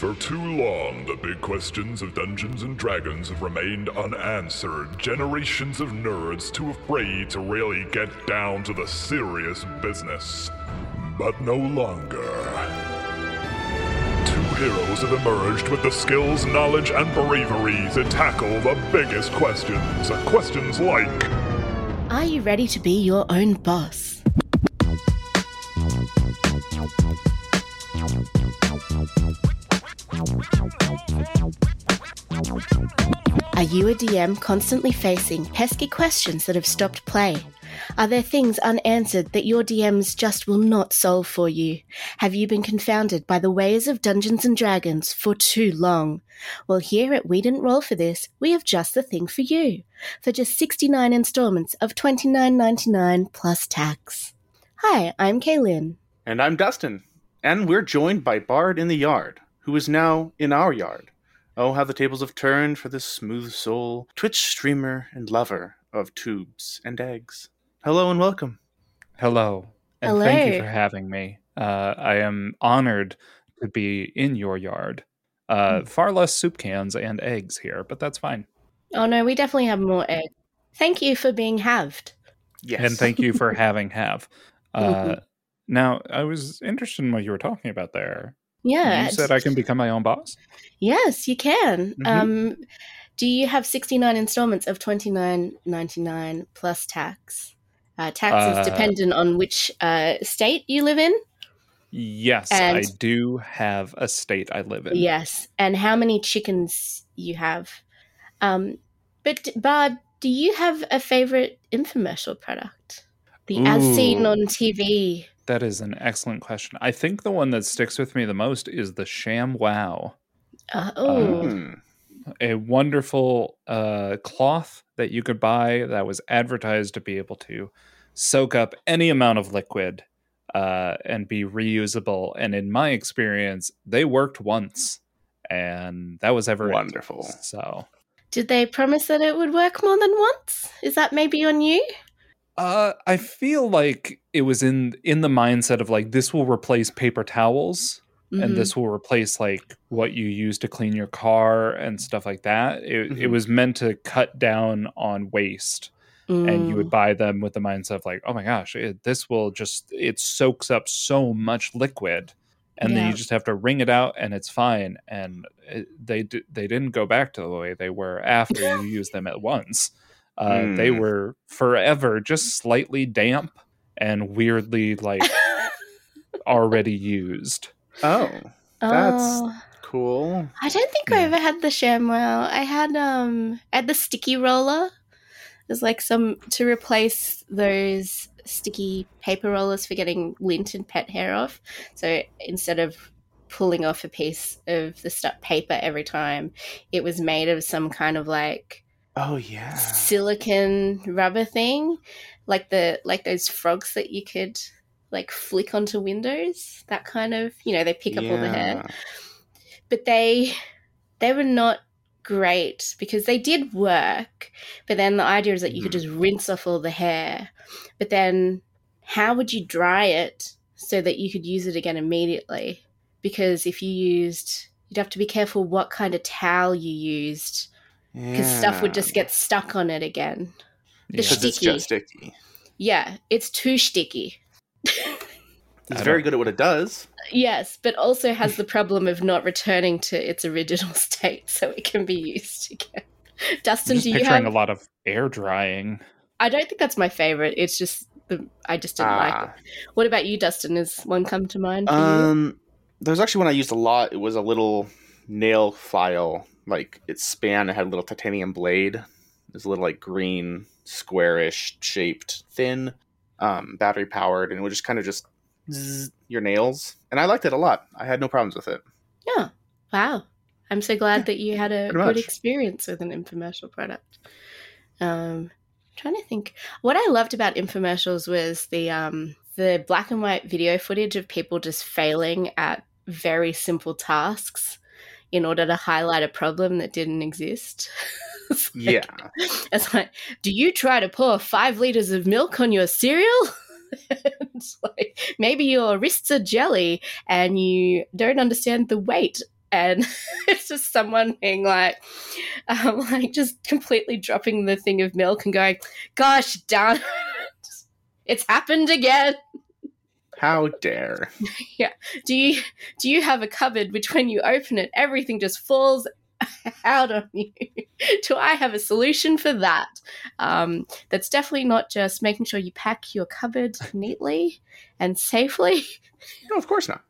For too long, the big questions of Dungeons and Dragons have remained unanswered. Generations of nerds too afraid to really get down to the serious business. But no longer. Two heroes have emerged with the skills, knowledge, and bravery to tackle the biggest questions. Questions like Are you ready to be your own boss? Are you a DM constantly facing pesky questions that have stopped play? Are there things unanswered that your DMs just will not solve for you? Have you been confounded by the ways of Dungeons and Dragons for too long? Well, here at We Didn't Roll for This, we have just the thing for you. For just 69 installments of $29.99 plus tax. Hi, I'm Kaylin. And I'm Dustin. And we're joined by Bard in the Yard, who is now in our yard. Oh, how the tables have turned for this smooth soul, Twitch streamer and lover of tubes and eggs. Hello and welcome. Hello, and thank you for having me. Uh, I am honored to be in your yard. Uh, far less soup cans and eggs here, but that's fine. Oh no, we definitely have more eggs. Thank you for being halved. Yes. And thank you for having have. Uh, Mhm. Now, I was interested in what you were talking about there. Yeah. you said I can become my own boss. Yes, you can. Mhm. Um, do you have 69 installments of 29.99 plus tax? Uh, tax Uh, is dependent on which uh, state you live in. Yes, I do have a state I live in. Yes, and how many chickens you have. Um, but Bard, do you have a favorite infomercial product? The as seen on TV. That is an excellent question. I think the one that sticks with me the most is the ShamWow. Uh, oh, Hmm. a wonderful uh, cloth that you could buy that was advertised to be able to soak up any amount of liquid uh, and be reusable. And in my experience, they worked once, and that was ever it. Wonderful. So, did they promise that it would work more than once? Is that maybe on you? Uh, I feel like it was in in the mindset of like this will replace paper towels. Mhm. and this will replace like what you use to clean your car and stuff like that. It, it Mhm. was meant to cut down on waste, and you Mm. would buy them with the mindset of like, oh my gosh, it, this will just it soaks up so much liquid, and then you just have to wring it out, and it's fine. And it, they d- they didn't go back to the way they were after you use them at once. Uh, They Mm. were forever just slightly damp and weirdly like already used. Oh, that's Oh. cool. I don't think I ever had the ShamWow. I had um I had the sticky roller. There's like some to replace those sticky paper rollers for getting lint and pet hair off. So instead of pulling off a piece of the stuff paper every time, it was made of some kind of like Oh yeah. silicon rubber thing, like the like those frogs that you could like flick onto windows. That kind of you know they pick up all the hair but they they were not great because they did work but then the idea is that you could Mhm. just rinse off all the hair but then how would you dry it so that you could use it again immediately because if you used you'd have to be careful what kind of towel you used because stuff would just get stuck on it again The Yeah. 'Cause it's sticky. just sticky. yeah it's too sticky It's very good at what it does. yes but also has the problem of not returning to its original state so it can be used again I'm dustin just do you picturing have a lot of air drying. I don't think that's my favorite. It's just the I just didn't like it. Ah. What about you, Dustin? Has one come to mind for you? Um, there's actually one I used a lot. It was a little nail file. Like its span, it had a little titanium blade. It was a little like green, squarish shaped, thin, um, battery powered, and it would just kind of just zzz your nails. And I liked it a lot. I had no problems with it. Yeah. Wow. I'm so glad that you had a good much. experience with an infomercial product. Um, trying to think. What I loved about infomercials was the um, the black and white video footage of people just failing at very simple tasks in order to highlight a problem that didn't exist. Like- Yeah. It's like, do you try to pour five liters of milk on your cereal? it's like maybe your wrists are jelly and you don't understand the weight and it's just someone being like, um, like just completely dropping the thing of milk and going, "Gosh darn, it, it's happened again." How dare? Yeah. Do you do you have a cupboard which, when you open it, everything just falls out on you? do I have a solution for that? Um, that's definitely not just making sure you pack your cupboard neatly and safely. No, of course not.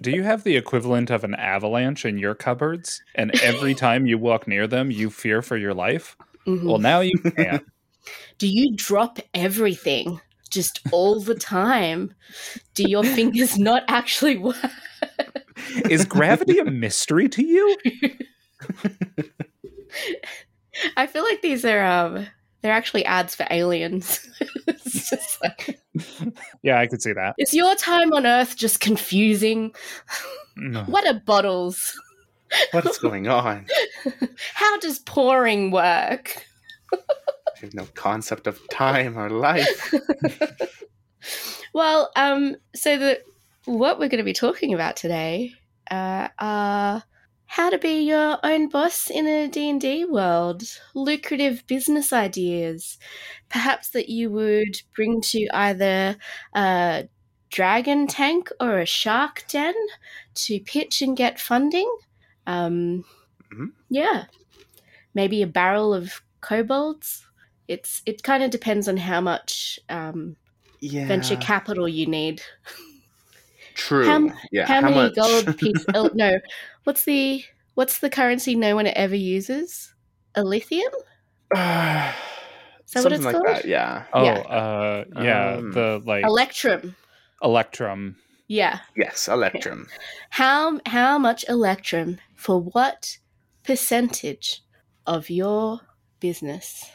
Do you have the equivalent of an avalanche in your cupboards? And every time you walk near them, you fear for your life? Mhm. Well, now you can. Do you drop everything just all the time? Do your fingers not actually work? Is gravity a mystery to you? I feel like these are um they're actually ads for aliens. it's just like Yeah, I could see that. is your time on Earth just confusing? No. What are bottles? What's going on? How does pouring work? Have no concept of time or life. Well, um, so the what we're going to be talking about today uh, are how to be your own boss in a D&D world, lucrative business ideas, perhaps that you would bring to either a dragon tank or a shark den to pitch and get funding. Um, Mhm. Yeah, maybe a barrel of kobolds. It's it kind of depends on how much um, Yeah. venture capital you need. True. How- yeah. how, many much? gold pieces? oh, no, what's the what's the currency no one ever uses? A lithium? Uh, Is that what something it's like called? that. Yeah. Oh, Yeah. uh, yeah, Um, the like Electrum. electrum. Yeah. Yes. Electrum. How how much electrum for what percentage of your business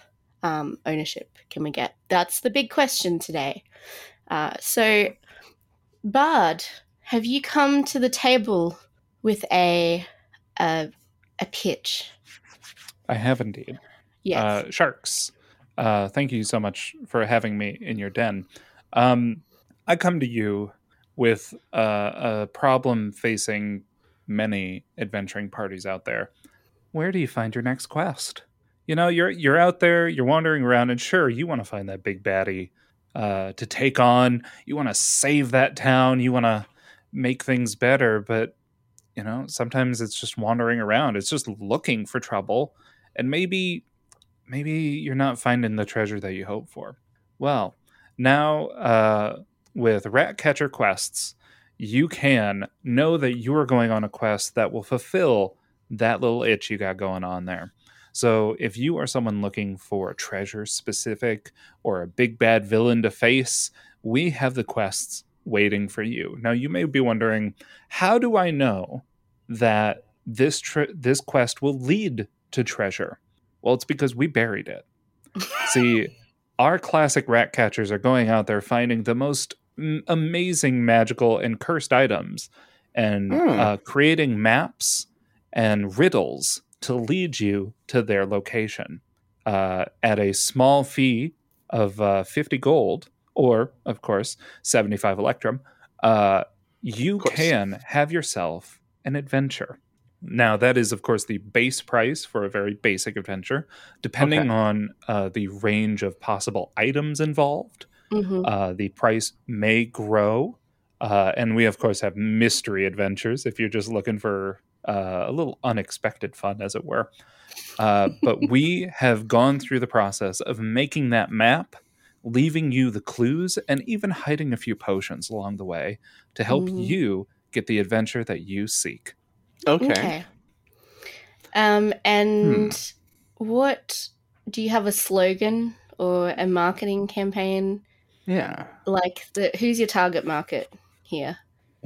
um, ownership can we get? That's the big question today. Uh, so, Bard, have you come to the table with a a, a pitch? I have indeed. Yes. Uh, sharks. Uh, thank you so much for having me in your den. Um, I come to you with uh, a problem facing many adventuring parties out there. Where do you find your next quest? You know, you're you're out there, you're wandering around, and sure, you want to find that big baddie uh, to take on. You want to save that town. You want to make things better, but you know, sometimes it's just wandering around. It's just looking for trouble, and maybe maybe you're not finding the treasure that you hope for. Well, now uh, with Rat Catcher quests, you can know that you are going on a quest that will fulfill that little itch you got going on there. So if you are someone looking for a treasure specific or a big bad villain to face, we have the quests waiting for you. Now you may be wondering, how do I know that this tre- this quest will lead to treasure? Well, it's because we buried it. See, our classic rat catchers are going out there finding the most mm, amazing magical and cursed items and Hmm. uh, creating maps and riddles to lead you to their location uh, at a small fee of uh, 50 gold or, of course, 75 electrum. Uh, you can have yourself an adventure. Now, that is, of course, the base price for a very basic adventure. Depending Okay. on uh, the range of possible items involved, Mhm. uh, the price may grow. Uh, and we, of course, have mystery adventures if you're just looking for uh, a little unexpected fun, as it were. Uh, but we have gone through the process of making that map, leaving you the clues, and even hiding a few potions along the way to help Mhm. you get the adventure that you seek. Okay. Um, and what do you have a slogan or a marketing campaign? Yeah. Like, the, who's your target market here?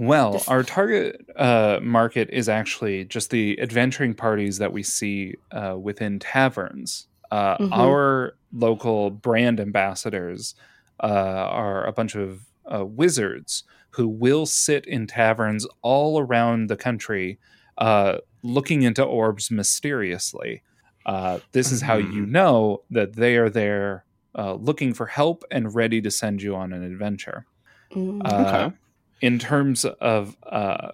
Well, Just- our target uh, market is actually just the adventuring parties that we see uh, within taverns. Uh, Mhm. Our local brand ambassadors uh, are a bunch of uh, wizards who will sit in taverns all around the country uh, looking into orbs mysteriously. Uh, this is how you Mhm. know that they are there uh, looking for help and ready to send you on an adventure Mm. uh, Okay. In terms of uh,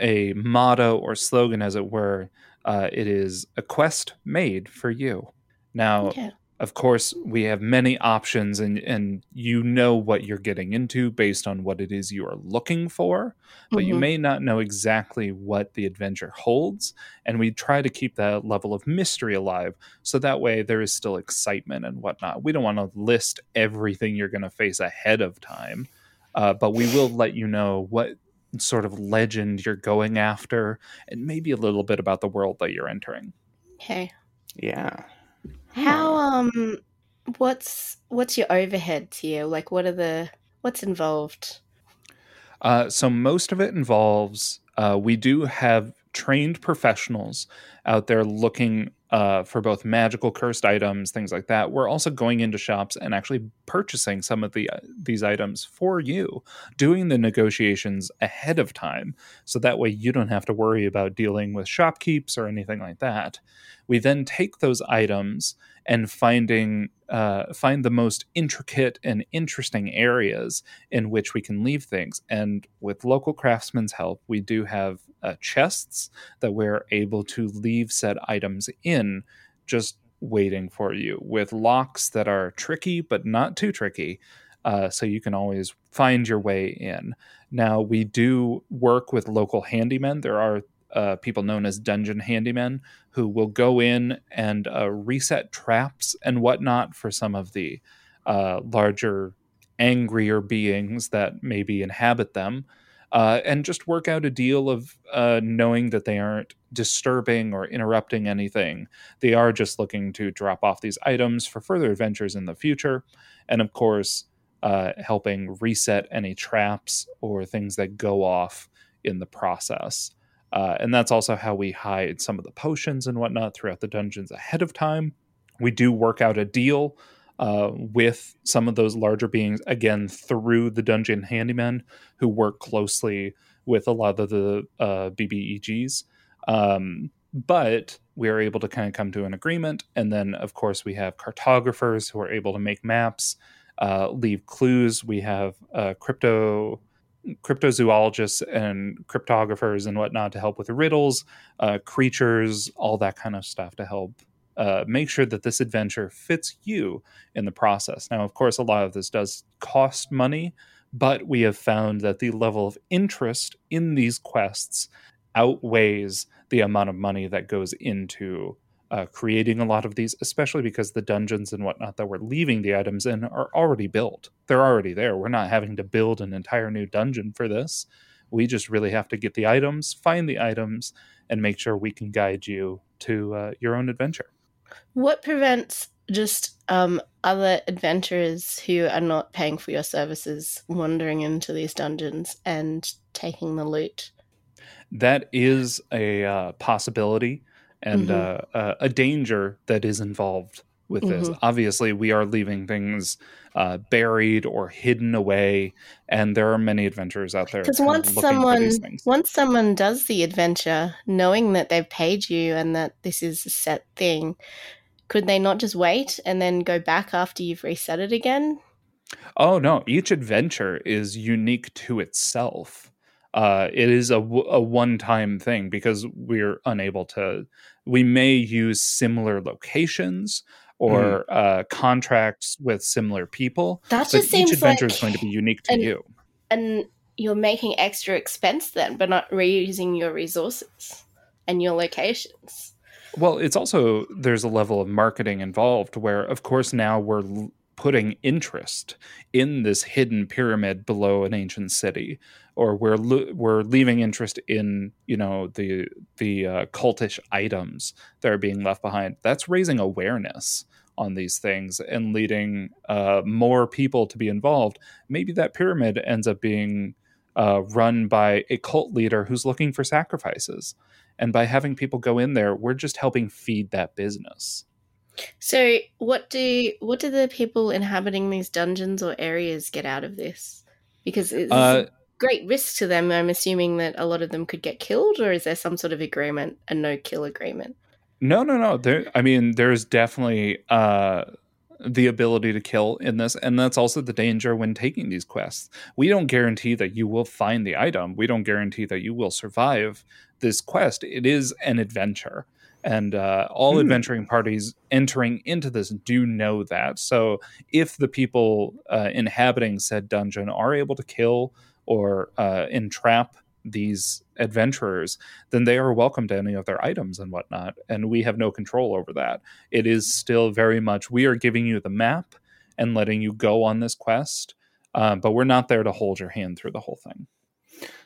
a motto or slogan, as it were. Uh, it is a quest made for you. Now, Okay. of course, we have many options, and and you know what you're getting into based on what it is you are looking for, but you Mhm. may not know exactly what the adventure holds. And we try to keep that level of mystery alive, so that way there is still excitement and whatnot. We don't want to list everything you're going to face ahead of time, uh, but we will let you know what sort of legend you're going after, and maybe a little bit about the world that you're entering. Okay. Yeah. How um what's what's your overhead here? Like what are the what's involved? Uh, so most of it involves uh, we do have trained professionals out there looking uh, for both magical cursed items, things like that. We're also going into shops and actually purchasing some of the uh, these items for you, doing the negotiations ahead of time, so that way you don't have to worry about dealing with shopkeeps or anything like that. We then take those items and finding uh, find the most intricate and interesting areas in which we can leave things. And with local craftsmen's help, we do have uh, chests that we're able to leave said items in, just waiting for you, with locks that are tricky but not too tricky. Uh, so you can always find your way in. Now, we do work with local handymen. There are uh, people known as dungeon handymen who will go in and uh, reset traps and whatnot for some of the uh, larger, angrier beings that maybe inhabit them, uh, and just work out a deal of uh, knowing that they aren't disturbing or interrupting anything. They are just looking to drop off these items for further adventures in the future, and of course, uh, helping reset any traps or things that go off in the process. Uh, and that's also how we hide some of the potions and whatnot throughout the dungeons ahead of time. We do work out a deal uh, with some of those larger beings, again, through the dungeon handymen who work closely with a lot of the uh, BBEGs. Um, but we are able to kind of come to an agreement. And then, of course, we have cartographers who are able to make maps, uh, leave clues. We have uh, crypto cryptozoologists and cryptographers and whatnot to help with the riddles, uh, creatures, all that kind of stuff to help uh, make sure that this adventure fits you in the process. Now, of course, a lot of this does cost money, but we have found that the level of interest in these quests outweighs the amount of money that goes into uh, creating a lot of these, especially because the dungeons and whatnot that we're leaving the items in are already built. They're already there. We're not having to build an entire new dungeon for this. We just really have to get the items, find the items, and make sure we can guide you to uh, your own adventure. What prevents just um other adventurers who are not paying for your services wandering into these dungeons and taking the loot? That is a uh, possibility and Mhm. uh, uh, a danger that is involved with this. Mhm. Obviously, we are leaving things uh, buried or hidden away, and there are many adventurers out there Because once someone once someone does the adventure, knowing that they've paid you and that this is a set thing, could they not just wait and then go back after you've reset it again? Oh no! Each adventure is unique to itself. Uh, it is a, w- a one-time thing because we're unable to. We may use similar locations or uh, contracts with similar people, That but just each adventure like is going to be unique to an- you. and you're making extra expense then, but not reusing your resources and your locations. Well, it's also there's a level of marketing involved where, of course, now we're l- putting interest in this hidden pyramid below an ancient city, or we're lo- we're leaving interest in you know the the uh, cultish items that are being left behind. That's raising awareness on these things and leading uh, more people to be involved. Maybe that pyramid ends up being uh, run by a cult leader who's looking for sacrifices and by having people go in there we're just helping feed that business So, what do what do the people inhabiting these dungeons or areas get out of this? Because it's uh, great risk to them. I'm assuming that a lot of them could get killed, or is there some sort of agreement, a no kill agreement? no no no there i mean there's definitely uh the ability to kill in this and that's also the danger when taking these quests we don't guarantee that you will find the item we don't guarantee that you will survive this quest it is an adventure and uh, all Hmm. adventuring parties entering into this do know that so if the people uh, inhabiting said dungeon are able to kill or uh, entrap these adventurers then they are welcome to any of their items and whatnot and we have no control over that. It is still very much we are giving you the map and letting you go on this quest um, but we're not there to hold your hand through the whole thing.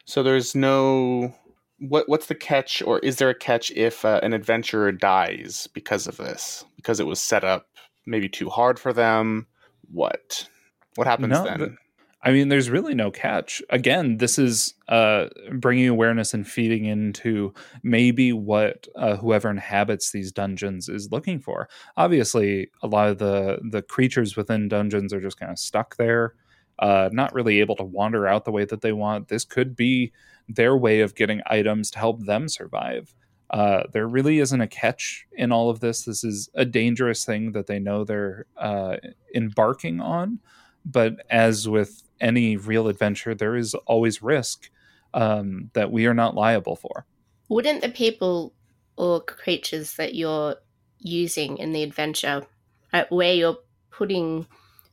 So there's no what what's the catch or is there a catch if uh, an adventurer dies because of this? Because it was set up maybe too hard for them? What? What happens No, then? the- I mean, there's really no catch. Again, this is uh, bringing awareness and feeding into maybe what uh, whoever inhabits these dungeons is looking for. Obviously, a lot of the the creatures within dungeons are just kind of stuck there, uh, not really able to wander out the way that they want. This could be their way of getting items to help them survive. Uh, there really isn't a catch in all of this. This is a dangerous thing that they know they're uh, embarking on but as with any real adventure there is always risk um, that we are not liable for Wouldn't the people or creatures that you're using in the adventure, uh, where you're putting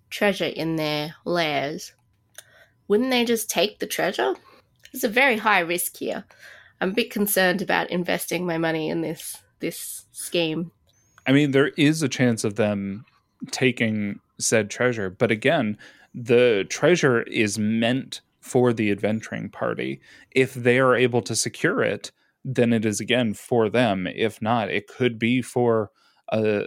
treasure in their lairs, wouldn't they just take the treasure? It's a very high risk here. I'm a bit concerned about investing my money in this this scheme. i mean there is a chance of them taking said treasure but again the treasure is meant for the adventuring party if they are able to secure it then it is again for them if not it could be for uh,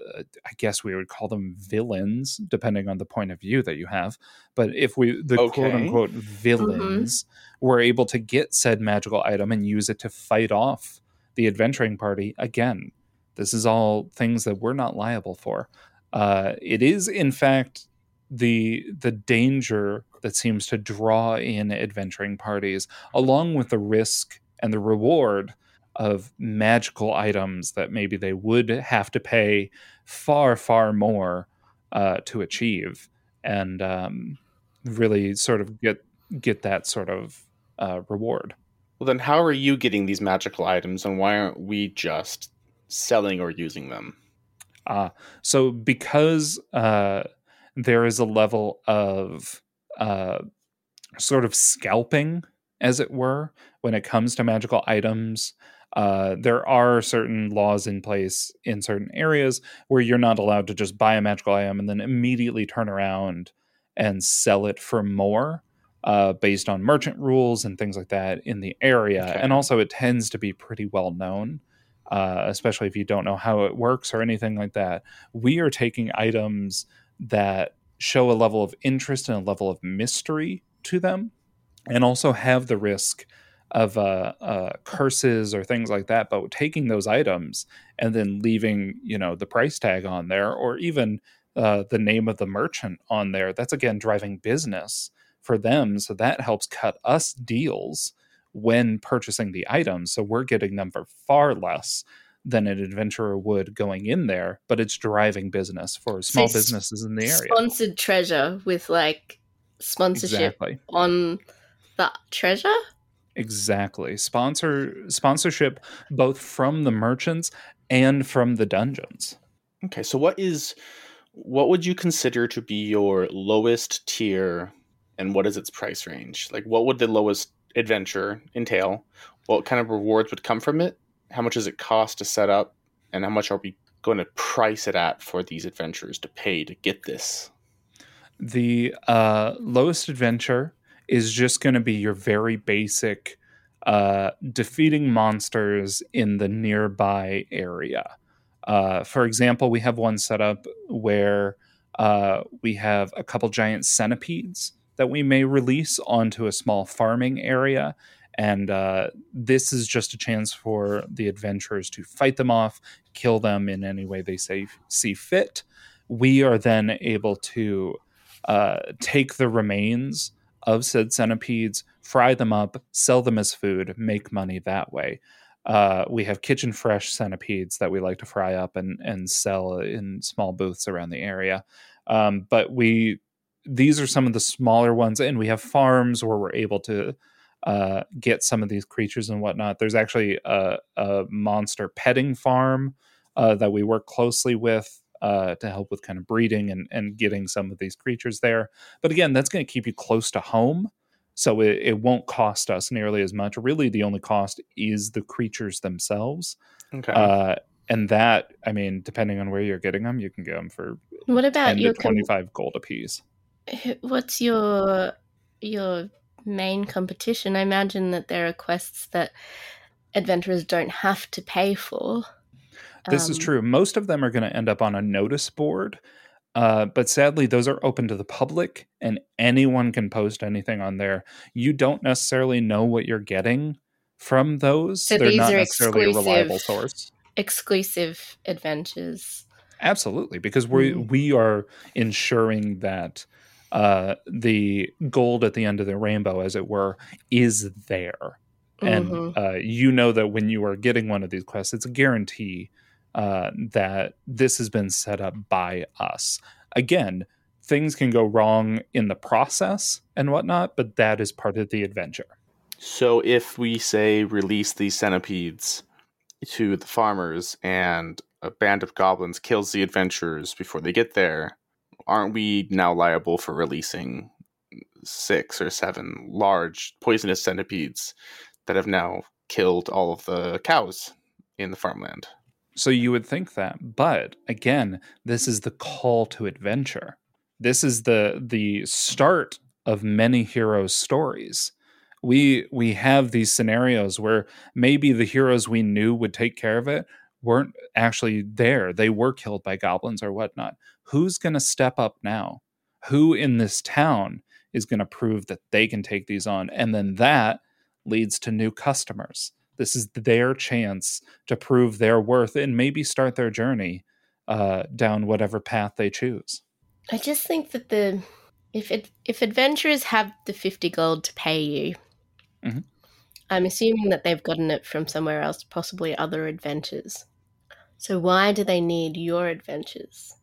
I guess we would call them villains, depending on the point of view that you have. But if we, the Okay. quote unquote villains, were able to get said magical item and use it to fight off the adventuring party, again, this is all things that we're not liable for. Uh, it is, in fact, the the danger that seems to draw in adventuring parties, along with the risk and the reward of magical items that maybe they would have to pay far, far more uh, to achieve, and um, really sort of get get that sort of uh, reward. well then how are you getting these magical items and why aren't we just selling or using them Uh, so because uh, there is a level of uh, sort of scalping, as it were, when it comes to magical items. Uh, there are certain laws in place in certain areas where you're not allowed to just buy a magical item and then immediately turn around and sell it for more uh, based on merchant rules and things like that in the area. Okay. And also, it tends to be pretty well known uh, especially if you don't know how it works or anything like that. We are taking items that show a level of interest and a level of mystery to them, and also have the risk of uh, uh, curses or things like that. But taking those items and then leaving, you know, the price tag on there, or even uh, the name of the merchant on there, that's again driving business for them. So that helps cut us deals when purchasing the items. So we're getting them for far less than an adventurer would going in there, but it's driving business for small s- businesses in the area. Sponsored treasure with like sponsorship Exactly. on the treasure. Exactly. Sponsor sponsorship both from the merchants and from the dungeons. Okay, so what is what would you consider to be your lowest tier and what is its price range? Like what would the lowest adventure entail? What kind of rewards would come from it? How much does it cost to set up? And how much are we going to price it at for these adventurers to pay to get this? The uh, lowest adventure is just going to be your very basic uh, defeating monsters in the nearby area. Uh, for example, we have one set up where uh, we have a couple giant centipedes that we may release onto a small farming area. And uh, this is just a chance for the adventurers to fight them off, kill them in any way they say, see fit. We are then able to uh, take the remains of said centipedes, fry them up, sell them as food, make money that way. Uh, we have kitchen fresh centipedes that we like to fry up and, and sell in small booths around the area. Um, but we these are some of the smaller ones, and we have farms where we're able to uh, get some of these creatures and whatnot. There's actually a, a monster petting farm uh, that we work closely with uh, to help with kind of breeding and, and getting some of these creatures there. But again, that's going to keep you close to home. So it, it won't cost us nearly as much. Really, the only cost is the creatures themselves. Okay. Uh, and that, I mean, depending on where you're getting them, you can get them for What about 10 to your com- 25 gold apiece. what's your your main competition? I imagine that there are quests that adventurers don't have to pay for. This is Um, true. Most of them are going to end up on a notice board, uh, but sadly, those are open to the public, and anyone can post anything on there. You don't necessarily know what you're getting from those. So They're these not are necessarily a reliable source. Exclusive adventures. Absolutely, because we Mm. we are ensuring that uh, the gold at the end of the rainbow, as it were, is there. and Mhm. uh, you know that when you are getting one of these quests, it's a guarantee uh, that this has been set up by us. Again, things can go wrong in the process and whatnot, but that is part of the adventure. So if we say release these centipedes to the farmers and a band of goblins kills the adventurers before they get there, aren't we now liable for releasing six or seven large poisonous centipedes that have now killed all of the cows in the farmland? So you would think that, but again, this is the call to adventure. This is the the start of many heroes' stories. We we have these scenarios where maybe the heroes we knew would take care of it weren't actually there. They were killed by goblins or whatnot. Who's going to step up now? Who in this town is going to prove that they can take these on? And then that leads to new customers. This is their chance to prove their worth and maybe start their journey uh, down whatever path they choose. I just think that the if it, if adventurers have the fifty gold to pay you, Mhm. I'm assuming that they've gotten it from somewhere else, possibly other adventures. So why do they need your adventures?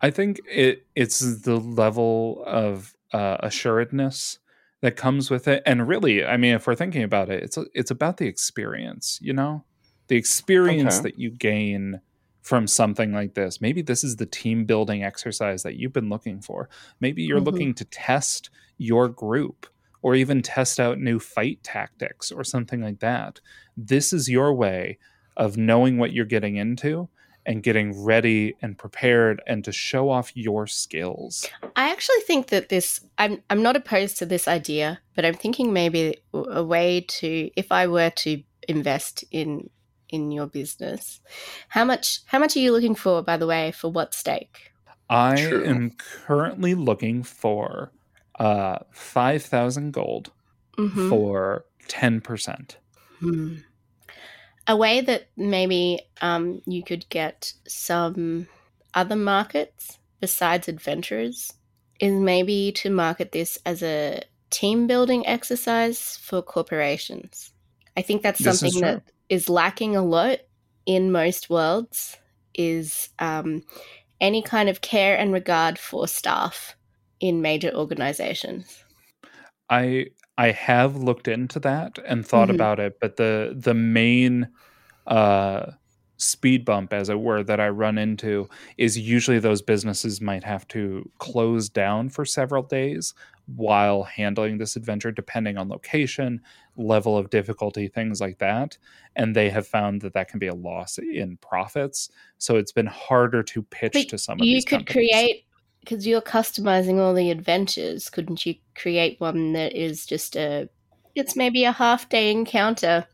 I think it it's the level of uh, assuredness that comes with it, and really, I mean, if we're thinking about it, it's it's about the experience. You know, the experience Okay. that you gain from something like this. Maybe this is the team building exercise that you've been looking for. Maybe you're Mhm. looking to test your group or even test out new fight tactics or something like that. This is your way of knowing what you're getting into and getting ready and prepared and to show off your skills. I actually think that this I'm I'm not opposed to this idea, but I'm thinking maybe a way to if I were to invest in in your business. How much how much are you looking for by the way for what stake? I True. am currently looking for uh 5000 gold Mhm. for 10%. Hmm. A way that maybe um, you could get some other markets besides adventurers is maybe to market this as a team building exercise for corporations. I think that's This is something true. that is lacking a lot in most worlds is um, any kind of care and regard for staff in major organizations. I I have looked into that and thought Mhm. about it, but the the main uh speed bump as it were that I run into is usually those businesses might have to close down for several days while handling this adventure depending on location, level of difficulty, things like that, and they have found that that can be a loss in profits. So it's been harder to pitch But to some of you these could companies. create because you're customizing all the adventures couldn't you create one that is just a it's maybe a half day encounter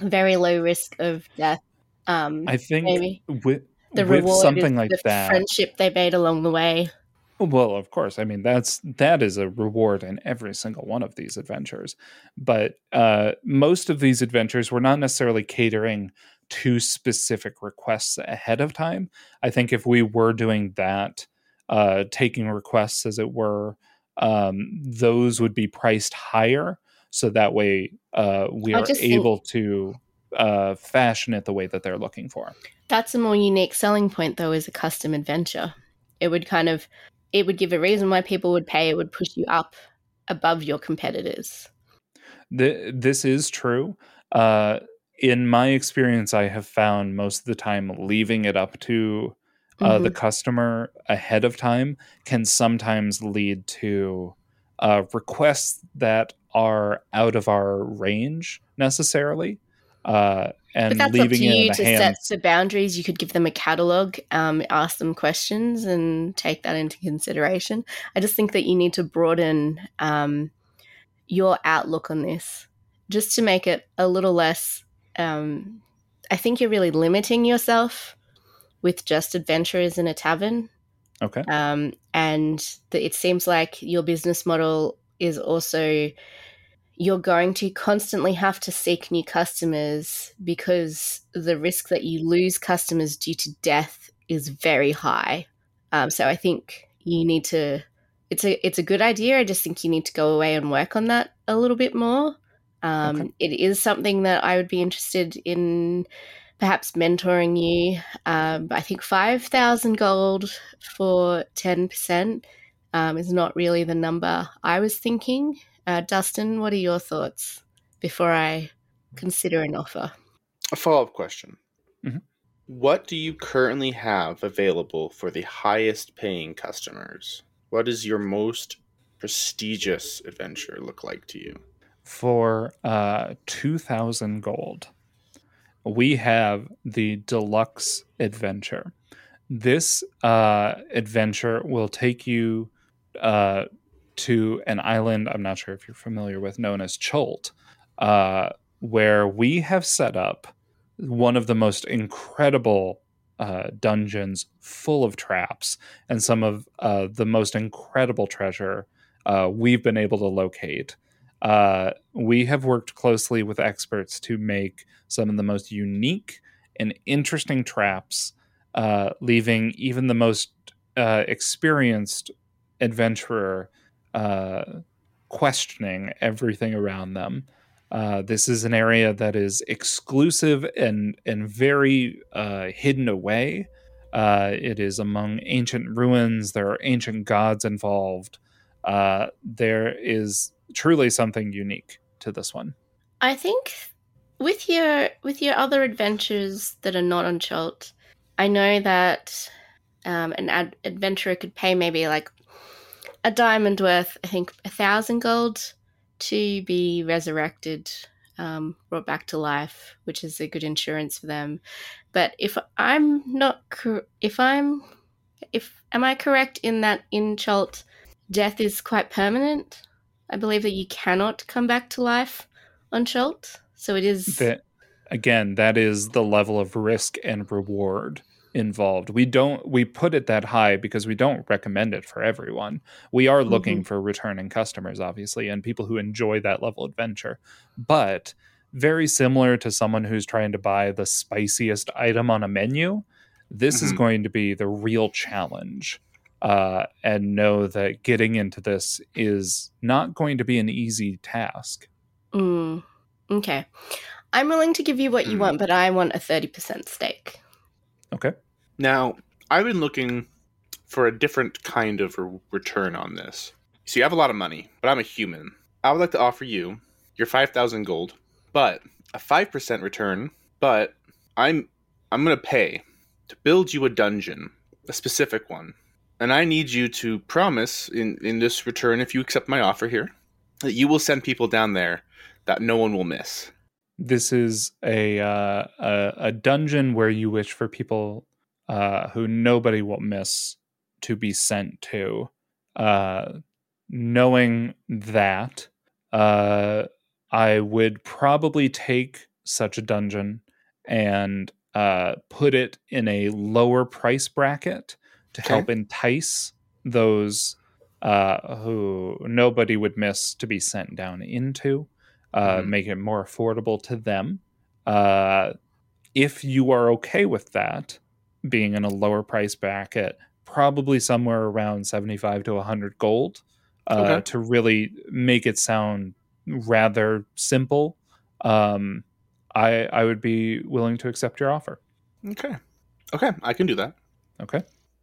very low risk of death um I think maybe with, the with reward something like that friendship they made along the way Well, of course. I mean, that's that is a reward in every single one of these adventures. But uh, most of these adventures were not necessarily catering to specific requests ahead of time. I think if we were doing that, uh, taking requests as it were, um, those would be priced higher. So that way, uh, we are just think- able to uh, fashion it the way that they're looking for. that's a more unique selling point though is a custom adventure it would kind of it would give a reason why people would pay. It would push you up above your competitors. The, this is true. Uh, in my experience, I have found most of the time leaving it up to uh, Mm-hmm. the customer ahead of time can sometimes lead to uh, requests that are out of our range necessarily. Uh, and But that's up leaving to it in you to set the boundaries. You could give them a catalog, um, ask them questions, and take that into consideration. I just think that you need to broaden um, your outlook on this, just to make it a little less. Um, I think you're really limiting yourself with just adventurers in a tavern, Okay. um, and the, it seems like your business model is also you're going to constantly have to seek new customers because the risk that you lose customers due to death is very high. Um, so I think you need to. It's a it's a good idea. I just think you need to go away and work on that a little bit more. Um, Okay. It is something that I would be interested in, perhaps mentoring you. Um, I think five thousand gold for ten percent um, is not really the number I was thinking. Uh, Dustin, what are your thoughts before I consider an offer? A follow up question. Mhm. What do you currently have available for the highest paying customers? What does your most prestigious adventure look like to you? for uh, 2000 gold we have the deluxe adventure. This uh, adventure will take you uh, to an island i'm not sure if you're familiar with known as Chult uh, where we have set up one of the most incredible uh, dungeons full of traps and some of uh, the most incredible treasure uh, we've been able to locate uh, we have worked closely with experts to make some of the most unique and interesting traps, uh, leaving even the most uh, experienced adventurer uh, questioning everything around them. Uh, this is an area that is exclusive and and very uh, hidden away. It is among ancient ruins. There are ancient gods involved. There is truly something unique to this one. I think with your with your other adventures that are not on Chult, I know that um, an ad- adventurer could pay maybe like a diamond worth, I think, a thousand gold to be resurrected, um, brought back to life, which is a good insurance for them. But if I'm not, cor- if I'm, if am I correct in that in Chult, death is quite permanent? I believe that you cannot come back to life on Chult. So it is. That again, that is the level of risk and reward involved. We don't we put it that high because we don't recommend it for everyone. We are looking for returning customers obviously and people who enjoy that level of adventure. But very similar to someone who's trying to buy the spiciest item on a menu, this is Mhm. going to be the real challenge. Uh, and know that getting into this is not going to be an easy task. Mm, okay. I'm willing to give you what you Hmm. want, but I want a 30% stake. Okay. Now, I've been looking for a different kind of re- return on this. So you have a lot of money, but I'm a human. I would like to offer you your 5,000 gold, but a 5% return, but I'm I'm going to pay to build you a dungeon, a specific one. And I need you to promise in in this return if you accept my offer here that you will send people down there that no one will miss. this is a uh, a, a dungeon where you wish for people uh, who nobody will miss to be sent to. Uh, knowing that, uh, I would probably take such a dungeon and uh, put it in a lower price bracket to Okay. help entice those uh, who nobody would miss to be sent down into uh, Mhm. make it more affordable to them. Uh, if you are okay with that, being in a lower price bracket, probably somewhere around 75 to 100 gold uh, Okay. to really make it sound rather simple. Um, I, I would be willing to accept your offer. Okay. Okay, I can do that. Okay.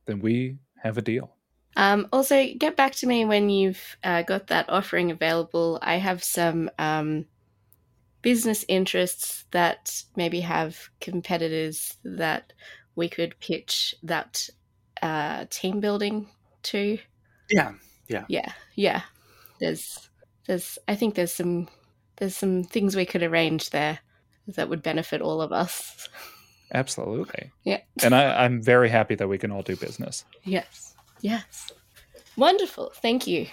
Then we have a deal. Um, also, get back to me when you've uh, got that offering available. I have some um, business interests that maybe have competitors that we could pitch that uh, team building to. Yeah. Yeah, yeah. Yeah. There's, there's. I think there's some, there's some things we could arrange there that would benefit all of us. Absolutely. Yeah. And I, I'm very happy that we can all do business. Yes. Yes. Wonderful. Thank you.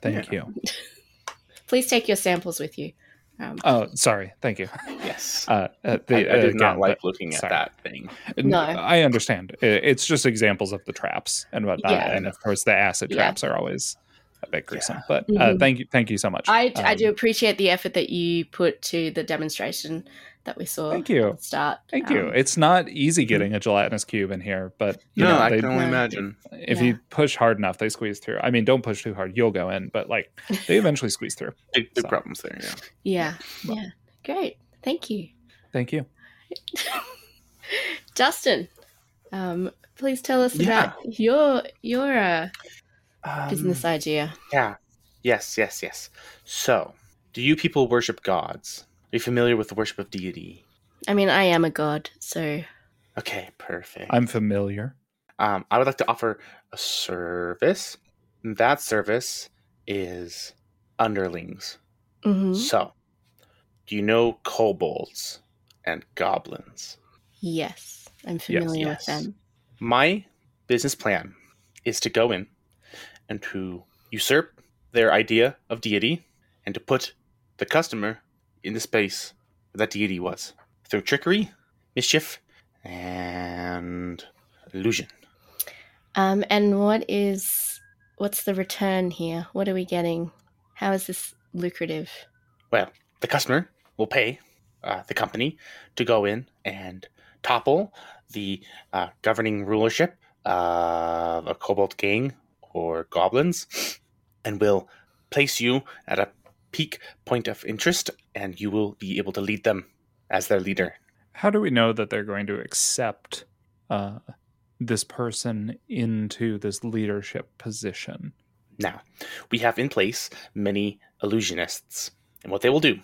Thank Yeah. you. Please take your samples with you. Um, Oh, sorry. Thank you. Yes. Uh, uh, I, the, I did again, not like the- looking at sorry. that thing. No. I understand. It's just examples of the traps and whatnot, Yeah. and of course the acid Yeah. traps are always a bit gruesome. But uh, Mhm. thank you, thank you so much. I, I Um, do appreciate the effort that you put to the demonstration that we saw Thank you. at the start. Thank you. Um, It's not easy getting a gelatinous cube in here, but you no, know, I they, can only imagine. if Yeah. you push hard enough, they squeeze through. I mean, don't push too hard; you'll go in, but like they eventually squeeze through. Big, big So. problems there. Yeah. yeah, Well. yeah. Great. Thank you. Thank you. Justin, um, please tell us Yeah. about your your uh, Um, business idea. Yeah. Yes, yes, yes. So, do you people worship gods? Are you familiar with the worship of deity? I mean, I am a god, so Okay, perfect. I'm familiar. um, I would like to offer a service. That service is underlings. mhm. So, do you know kobolds and goblins? yes, I'm familiar yes. with them. My business plan is to go in and to usurp their idea of deity and to put the customer in the space that deity was through trickery, mischief, and illusion. Um, and what is what's the return here? What are we getting? How is this lucrative? Well, the customer will pay uh, the company to go in and topple the uh, governing rulership of a kobold gang or goblins and will place you at a peak point of interest and you will be able to lead them as their leader. How do we know that they're going to accept uh, this person into this leadership position? Now, we have in place many illusionists, and what they will do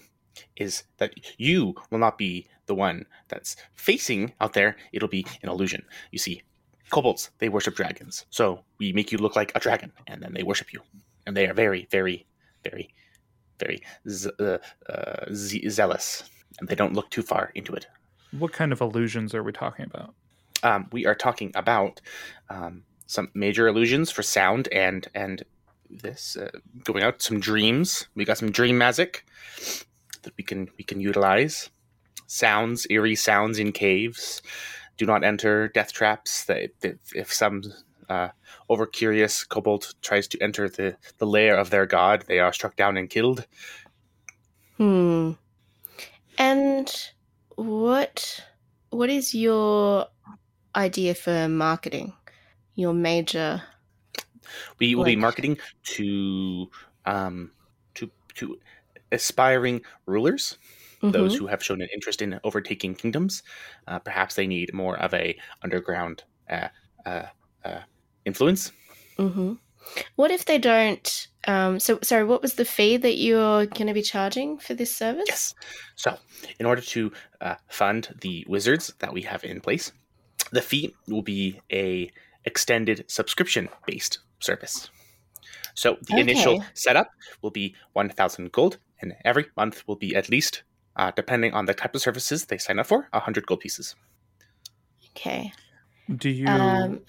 is that you will not be the one that's facing out there, it'll be an illusion. You see, kobolds, they worship dragons. So we make you look like a dragon, and then they worship you. And they are very, very, very, very z- uh, uh, ze- zealous, and they don't look too far into it. What kind of illusions are we talking about? um, we are talking about um, some major illusions for sound and and this uh, going out some dreams. We got some dream magic that we can we can utilize. Sounds, eerie sounds in caves. Do not enter death traps. That that if some uh, over curious kobold tries to enter the the lair of their god, they are struck down and killed. Hmm. And what what is your idea for marketing? Your major We will be marketing to um, to to aspiring rulers. those Mhm, who have shown an interest in overtaking kingdoms. Uh, perhaps they need more of a underground uh, uh, uh, influence. mhm. What if they don't? Um, so, sorry, what was the fee that you're going to be charging for this service? Yes. So, in order to uh, fund the wizards that we have in place, the fee will be a extended subscription based service. So the initial setup will be one thousand gold, and every month will be at least, uh, depending on the type of services they sign up for, hundred gold pieces. Okay. Do you Um,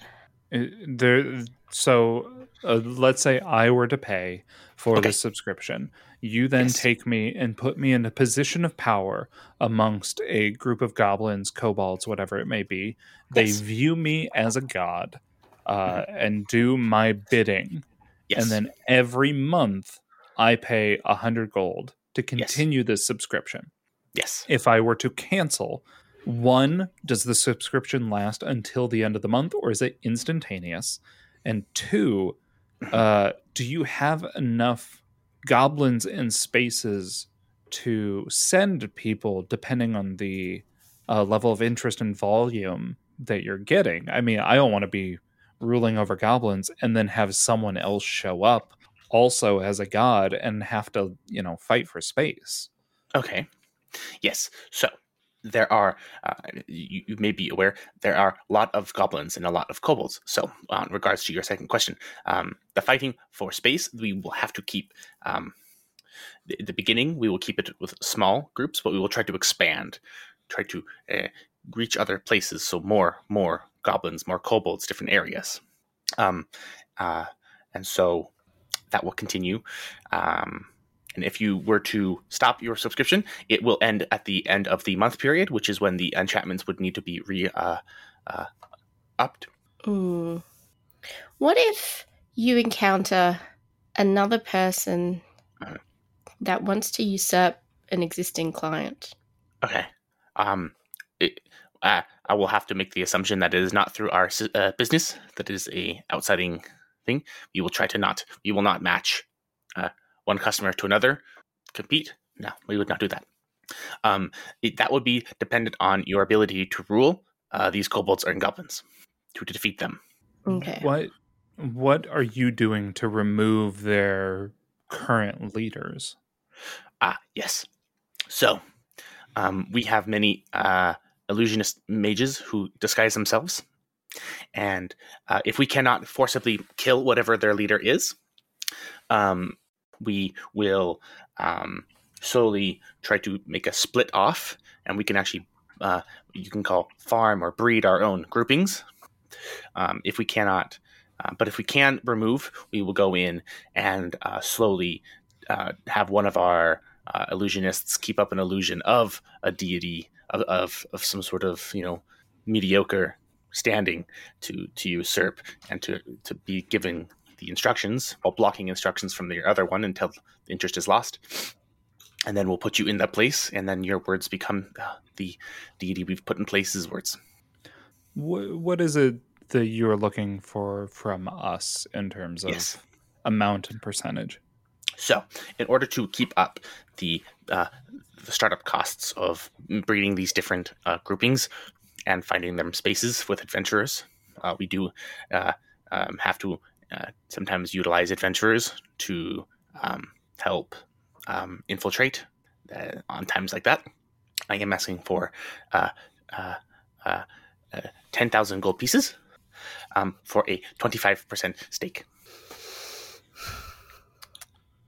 there? So uh, let's say I were to pay for Okay. this subscription. You then Yes. take me and put me in a position of power amongst a group of goblins, kobolds, whatever it may be. They view me as a god uh, and do my bidding. Yes. And then every month I pay a hundred gold to continue this subscription. yes. If I were to cancel, one, does the subscription last until the end of the month or is it instantaneous? And two, uh, do you have enough goblins and spaces to send people depending on the uh, level of interest and volume that you're getting? I mean, I don't want to be ruling over goblins and then have someone else show up also as a god and have to, you know, fight for space. Okay. Yes. So there are, uh, you, you, may be aware, there are a lot of goblins and a lot of kobolds. So, uh, in regards to your second question, um, the fighting for space, we will have to keep. Um, the, the beginning, we will keep it with small groups, but we will try to expand, try to uh, reach other places. So more, more goblins, more kobolds, different areas. Um, uh, and so that will continue. Um, and if you were to stop your subscription, it will end at the end of the month period, which is when the enchantments would need to be re uh, uh, upped. Mm. What if you encounter another person uh-huh. that wants to usurp an existing client? Okay. Um, it, uh, I will have to make the assumption that it is not through our uh, business. That is a outsiding thing. We will try to not. We will not match uh, one customer to another. Compete? No, we would not do that. Um, it, that would be dependent on your ability to rule uh, these kobolds and goblins to defeat them. Okay. What What are you doing to remove their current leaders? Ah, yes. So, um, we have many uh, illusionist mages who disguise themselves. And uh, if we cannot forcibly kill whatever their leader is, um, we will um, slowly try to make a split off, and we can actually, uh, you can call farm or breed our own groupings. Um, if we cannot, uh, but if we can remove, we will go in and uh, slowly uh, have one of our uh, illusionists keep up an illusion of a deity of, of, of some sort of you know mediocre standing to to usurp and to to be given the instructions while blocking instructions from the other one until the interest is lost and then we'll put you in that place and then your words become uh, the deity we've put in place's words what, what is it that you're looking for from us in terms of yes. amount and percentage so in order to keep up the uh, the startup costs of breeding these different uh, groupings and finding them spaces with adventurers. Uh, we do uh, um, have to sometimes utilize adventurers to um, help um, infiltrate uh, on times like that. I am asking for uh, 10,000 gold pieces um, for a 25% stake.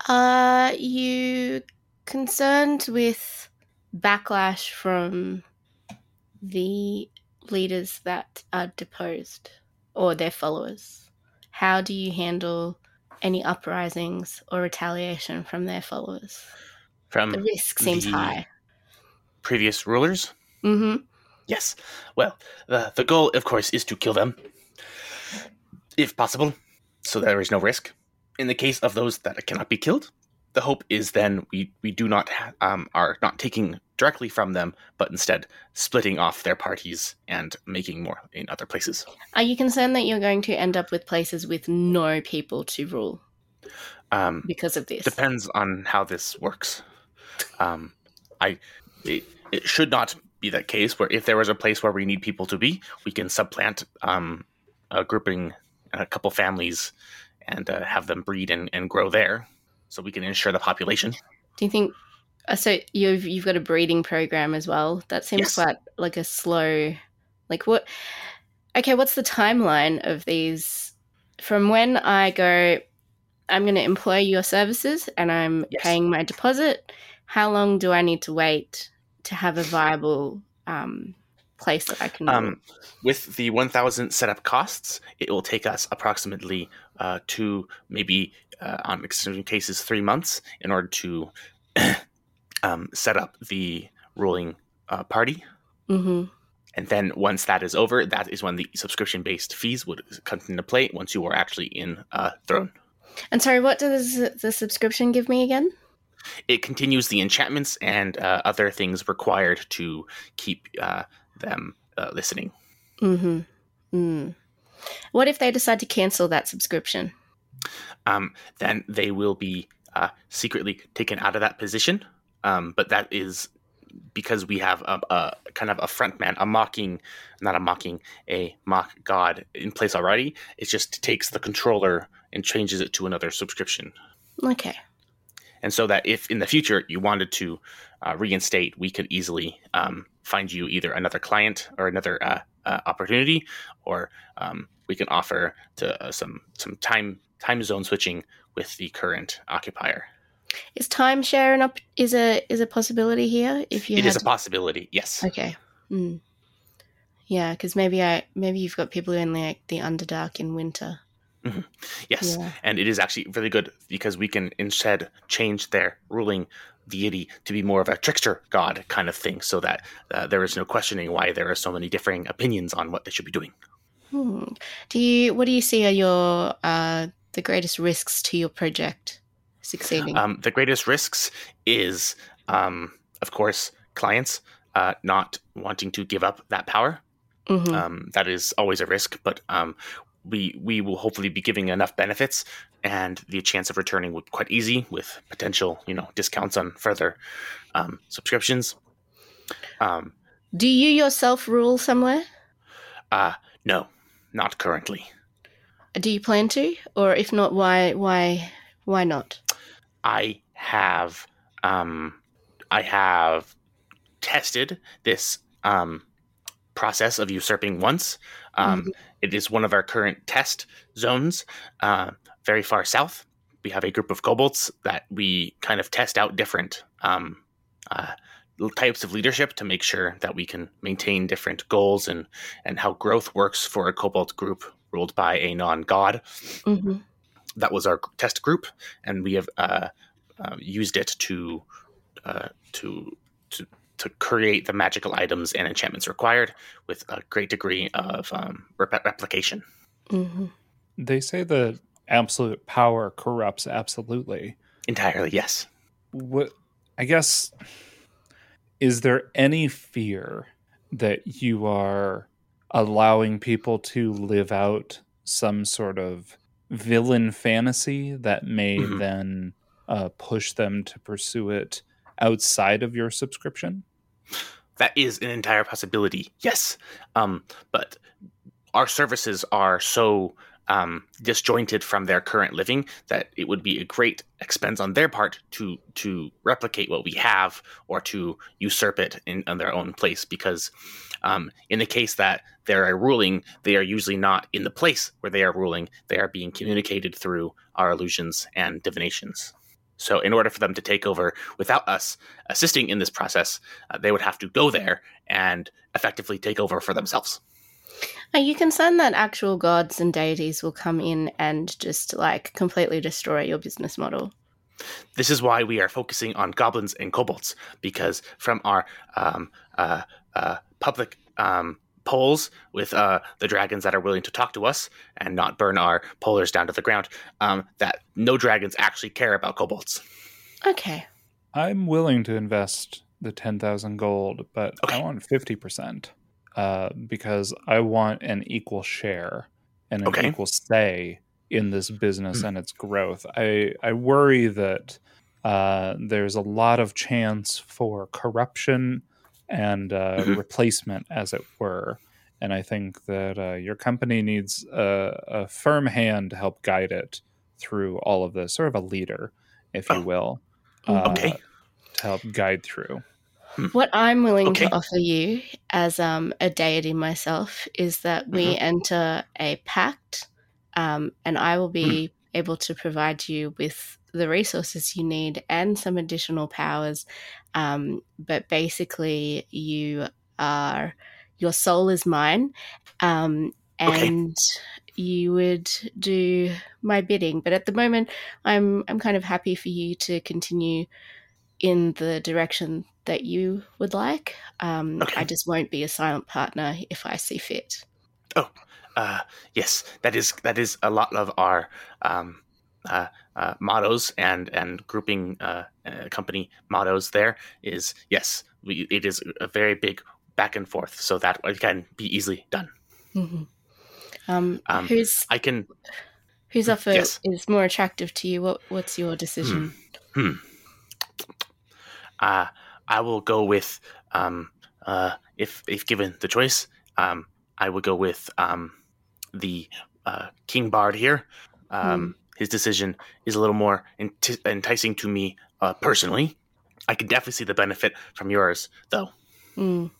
Are you concerned with backlash from the leaders that are deposed or their followers? How do you handle any uprisings or retaliation from their followers? From the risk seems the high. Previous rulers? Mm-hmm. Yes. Well, the, the goal, of course, is to kill them, if possible, so there is no risk. In the case of those that cannot be killed, the hope is then we we do not um, are not taking directly from them, but instead splitting off their parties and making more in other places. Are you concerned that you're going to end up with places with no people to rule um, because of this? Depends on how this works. Um, I it, it, should not be that case where if there was a place where we need people to be, we can subplant um, a grouping, a couple families, and uh, have them breed and, and grow there so we can ensure the population. Do you think? Uh, so you've you've got a breeding program as well. That seems yes. quite like a slow. Like what? Okay, what's the timeline of these? From when I go, I'm going to employ your services and I'm yes. paying my deposit. How long do I need to wait to have a viable um, place that I can? Um, with the 1,000 setup costs, it will take us approximately uh, two, maybe uh, on extreme cases, three months in order to um, set up the ruling uh, party. Mm-hmm. And then once that is over, that is when the subscription based fees would come into play once you are actually in uh, Throne. And sorry, what does the subscription give me again? It continues the enchantments and uh, other things required to keep uh, them uh, listening. Mm-hmm. Mm. What if they decide to cancel that subscription? Um, then they will be uh, secretly taken out of that position. Um, but that is because we have a, a kind of a front man, a mocking, not a mocking, a mock god in place already. It just takes the controller and changes it to another subscription. Okay. And so that if in the future you wanted to uh, reinstate, we could easily um, find you either another client or another uh, uh, opportunity, or um, we can offer to uh, some some time time zone switching with the current occupier. Is timeshare an up is a is a possibility here? If you It had is a possibility, yes. Okay. Mm. Yeah, because maybe I maybe you've got people who only like the Underdark in winter. Yes, Yeah. and it is actually really good because we can instead change their ruling deity to be more of a trickster god kind of thing, so that uh, there is no questioning why there are so many differing opinions on what they should be doing. Hmm. Do you what do you see are your uh the greatest risks to your project succeeding? Um, the greatest risks is, um, of course, clients uh, not wanting to give up that power. Mhm. Um, that is always a risk, but um, we we will hopefully be giving enough benefits, and the chance of returning would be quite easy with potential, you know, discounts on further um, subscriptions. Um, do you yourself rule somewhere? uh, no, not currently. Do you plan to, or if not, why why why not? I have um, I have tested this um, process of usurping once. Um, it is one of our current test zones, uh, very far south. We have a group of kobolds that we kind of test out different um, uh, types of leadership to make sure that we can maintain different goals and and how growth works for a kobold group ruled by a non-god hmm that was our test group, and we have uh, uh, used it to uh, to to to create the magical items and enchantments required with a great degree of um, rep- replication. hmm They say that absolute power corrupts absolutely. Entirely, yes. What I guess is there any fear that you are allowing people to live out some sort of villain fantasy that may Mhm. then uh, push them to pursue it outside of your subscription? That is an entire possibility, yes. Um, but our services are so um, disjointed from their current living that it would be a great expense on their part to to replicate what we have or to usurp it in, in their own place. Because um, in the case that they're ruling, they are usually not in the place where they are ruling. They are being communicated through our illusions and divinations. So, in order for them to take over without us assisting in this process, uh, they would have to go there and effectively take over for themselves. Are you concerned that actual gods and deities will come in and just like completely destroy your business model? This is why we are focusing on goblins and kobolds, because from our um, uh, uh, public um, polls with uh, the dragons that are willing to talk to us and not burn our polars down to the ground, um, that no dragons actually care about kobolds. Okay. I'm willing to invest the 10,000 gold, but I want 50% uh, because I want an equal share and an Okay. equal say in this business Hmm. and its growth. I, I worry that uh, there's a lot of chance for corruption and uh, Mhm. replacement, as it were. And I think that uh, your company needs a, a firm hand to help guide it through all of this, sort of a leader, if you Oh. will. Mm. Okay. To help guide through. What I'm willing Okay. to offer you as um, a deity myself is that we enter a pact, um, and I will be able to provide you with the resources you need and some additional powers. Um, but basically, you are your soul is mine, um, Okay. and you would do my bidding. But at the moment, I'm I'm kind of happy for you to continue in the direction that you would like. Um, Okay. I just won't be a silent partner if I see fit. Oh, uh, yes, that is that is a lot of our um, uh, uh, mottos and and grouping uh, uh, company mottos. There is yes, we, it is a very big back and forth, so that it can be easily done. Mhm. Um, Um, whose I can whose offer yes. is more attractive to you? What What's your decision? uh, I will go with um, uh, if if given the choice, um, I would go with um, the uh, King Bard here. Um, His decision is a little more enti- enticing to me uh, personally. I can definitely see the benefit from yours, though. Mm.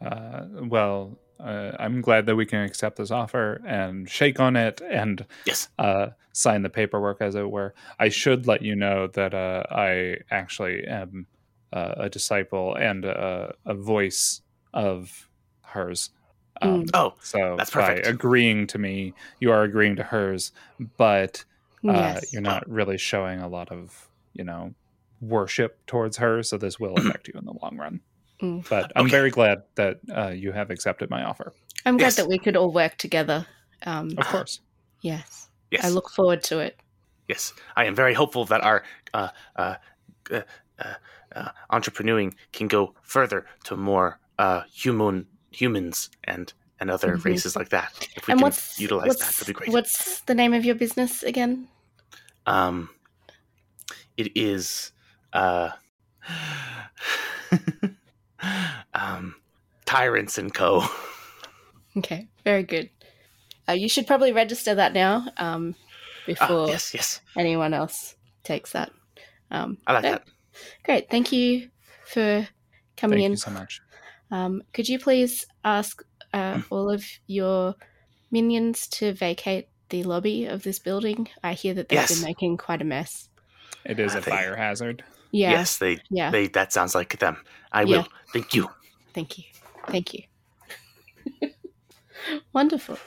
Uh, well, uh, I'm glad that we can accept this offer and shake on it and Yes. uh, sign the paperwork, as it were. I should let you know that uh, I actually am uh, a disciple and a, a voice of hers. Um, Oh, So That's by perfect. agreeing to me, you are agreeing to hers, but uh, yes. you're not really showing a lot of, you know, worship towards her. So this will affect you in the long run. Mm. But I'm Okay. very glad that uh, you have accepted my offer. I'm glad yes. that we could all work together. Um, Of course. yes. yes. I look forward to it. Yes, I am very hopeful that our uh, uh, uh, uh, entrepreneuring can go further to more uh, human humans and and other Mhm. races like that. If we and can what's utilize what's, that, that'd be great. What's the name of your business again? Um, it is uh, um, Tyrants and Co. Okay, very good. Uh, you should probably register that now um, Ah, before yes, yes, anyone else takes that. Um, I like that. Great. Thank you for coming in. Thank in. you so much. Um, could you please ask uh, all of your minions to vacate the lobby of this building? I hear that they've Yes. been making quite a mess. It is a think- fire hazard. Yeah. Yes, they, Yeah. they. That sounds like them. I Yeah. will. Thank you. Thank you. Thank you. Wonderful.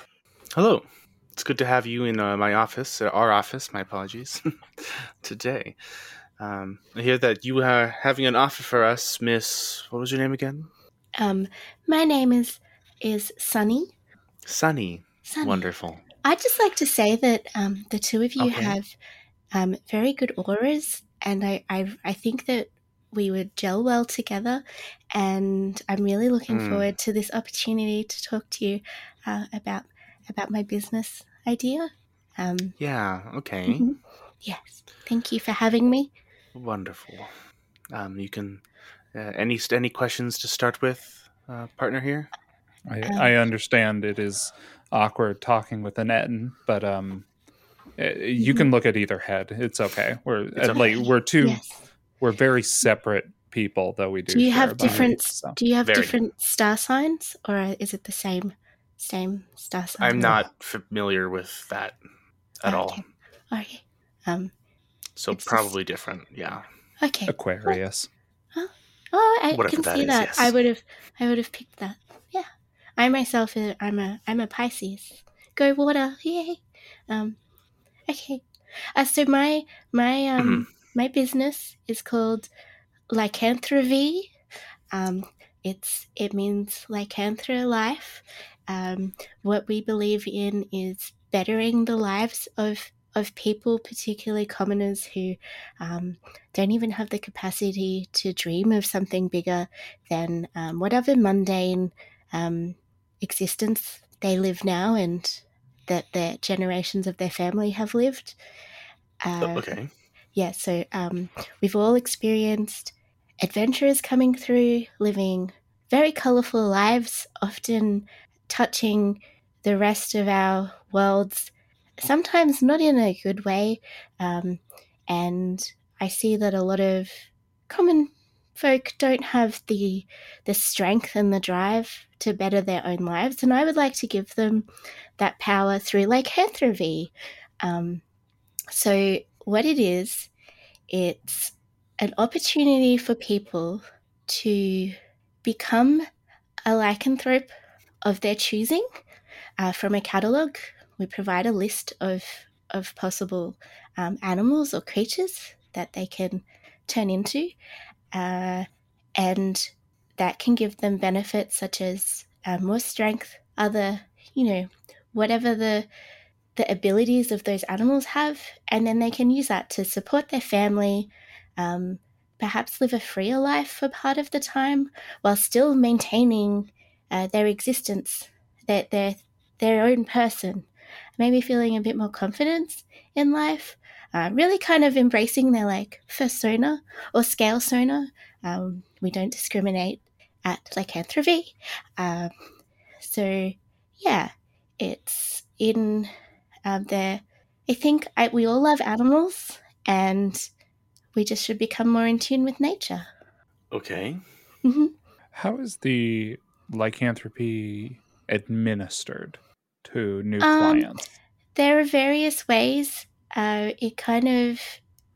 Hello. It's good to have you in uh, my office, uh, our office, my apologies, today. Um, I hear that you are having an offer for us, Miss. What was your name again? Um, my name is is Sunny. Sunny. Sunny. Wonderful. I'd just like to say that um, the two of you Okay. have um, very good auras, and I, I I think that we would gel well together. And I'm really looking Hmm. forward to this opportunity to talk to you uh, about about my business idea. Um, Yeah, okay. mhm. Yes, thank you for having me. Wonderful. Um, you can. Uh, any any questions to start with, uh, partner here? I, Um, I understand it is awkward talking with an Ettin, but um, eh, you can look at either head. It's okay. We're It's uh, like we're two. Yes. We're very separate people, though we do. Do you have a bond, different? so. Do you have Very. different star signs, or is it the same same star sign? I'm not familiar with that at all, Okay. Okay. Um. So It's just- probably different. Yeah. Okay. Aquarius. Oh, I Whatever can that see is, that. yes. I would have, I would have picked that. Yeah, I myself, uh, I'm a, I'm a Pisces. Go water, yay! Um, okay. Uh, so my, my, um, Mm-hmm. my business is called Lycanthropy. Um, it's, it means lycanthra life. Um, what we believe in is bettering the lives of of people, particularly commoners who um, don't even have the capacity to dream of something bigger than um, whatever mundane um, existence they live now and that their generations of their family have lived. Uh, okay. yeah, so um, we've all experienced adventurers coming through, living very colourful lives, often touching the rest of our worlds, sometimes not in a good way. Um, and I see that a lot of common folk don't have the the strength and the drive to better their own lives, and I would like to give them that power through lycanthropy. Um, so what it is, it's an opportunity for people to become a lycanthrope of their choosing uh, from a catalogue. We provide a list of of possible um, animals or creatures that they can turn into, uh, and that can give them benefits such as uh, more strength, other you know whatever the the abilities of those animals have, and then they can use that to support their family, um, perhaps live a freer life for part of the time, while still maintaining uh, their existence, their their their own person, maybe feeling a bit more confidence in life, uh, really kind of embracing their like persona or scale sona, Um, we don't discriminate at lycanthropy. Um, so, yeah, it's in um, there. I think I, we all love animals and we just should become more in tune with nature. Okay. hmm How is the lycanthropy administered to new Um, clients? There are various ways. Uh, it kind of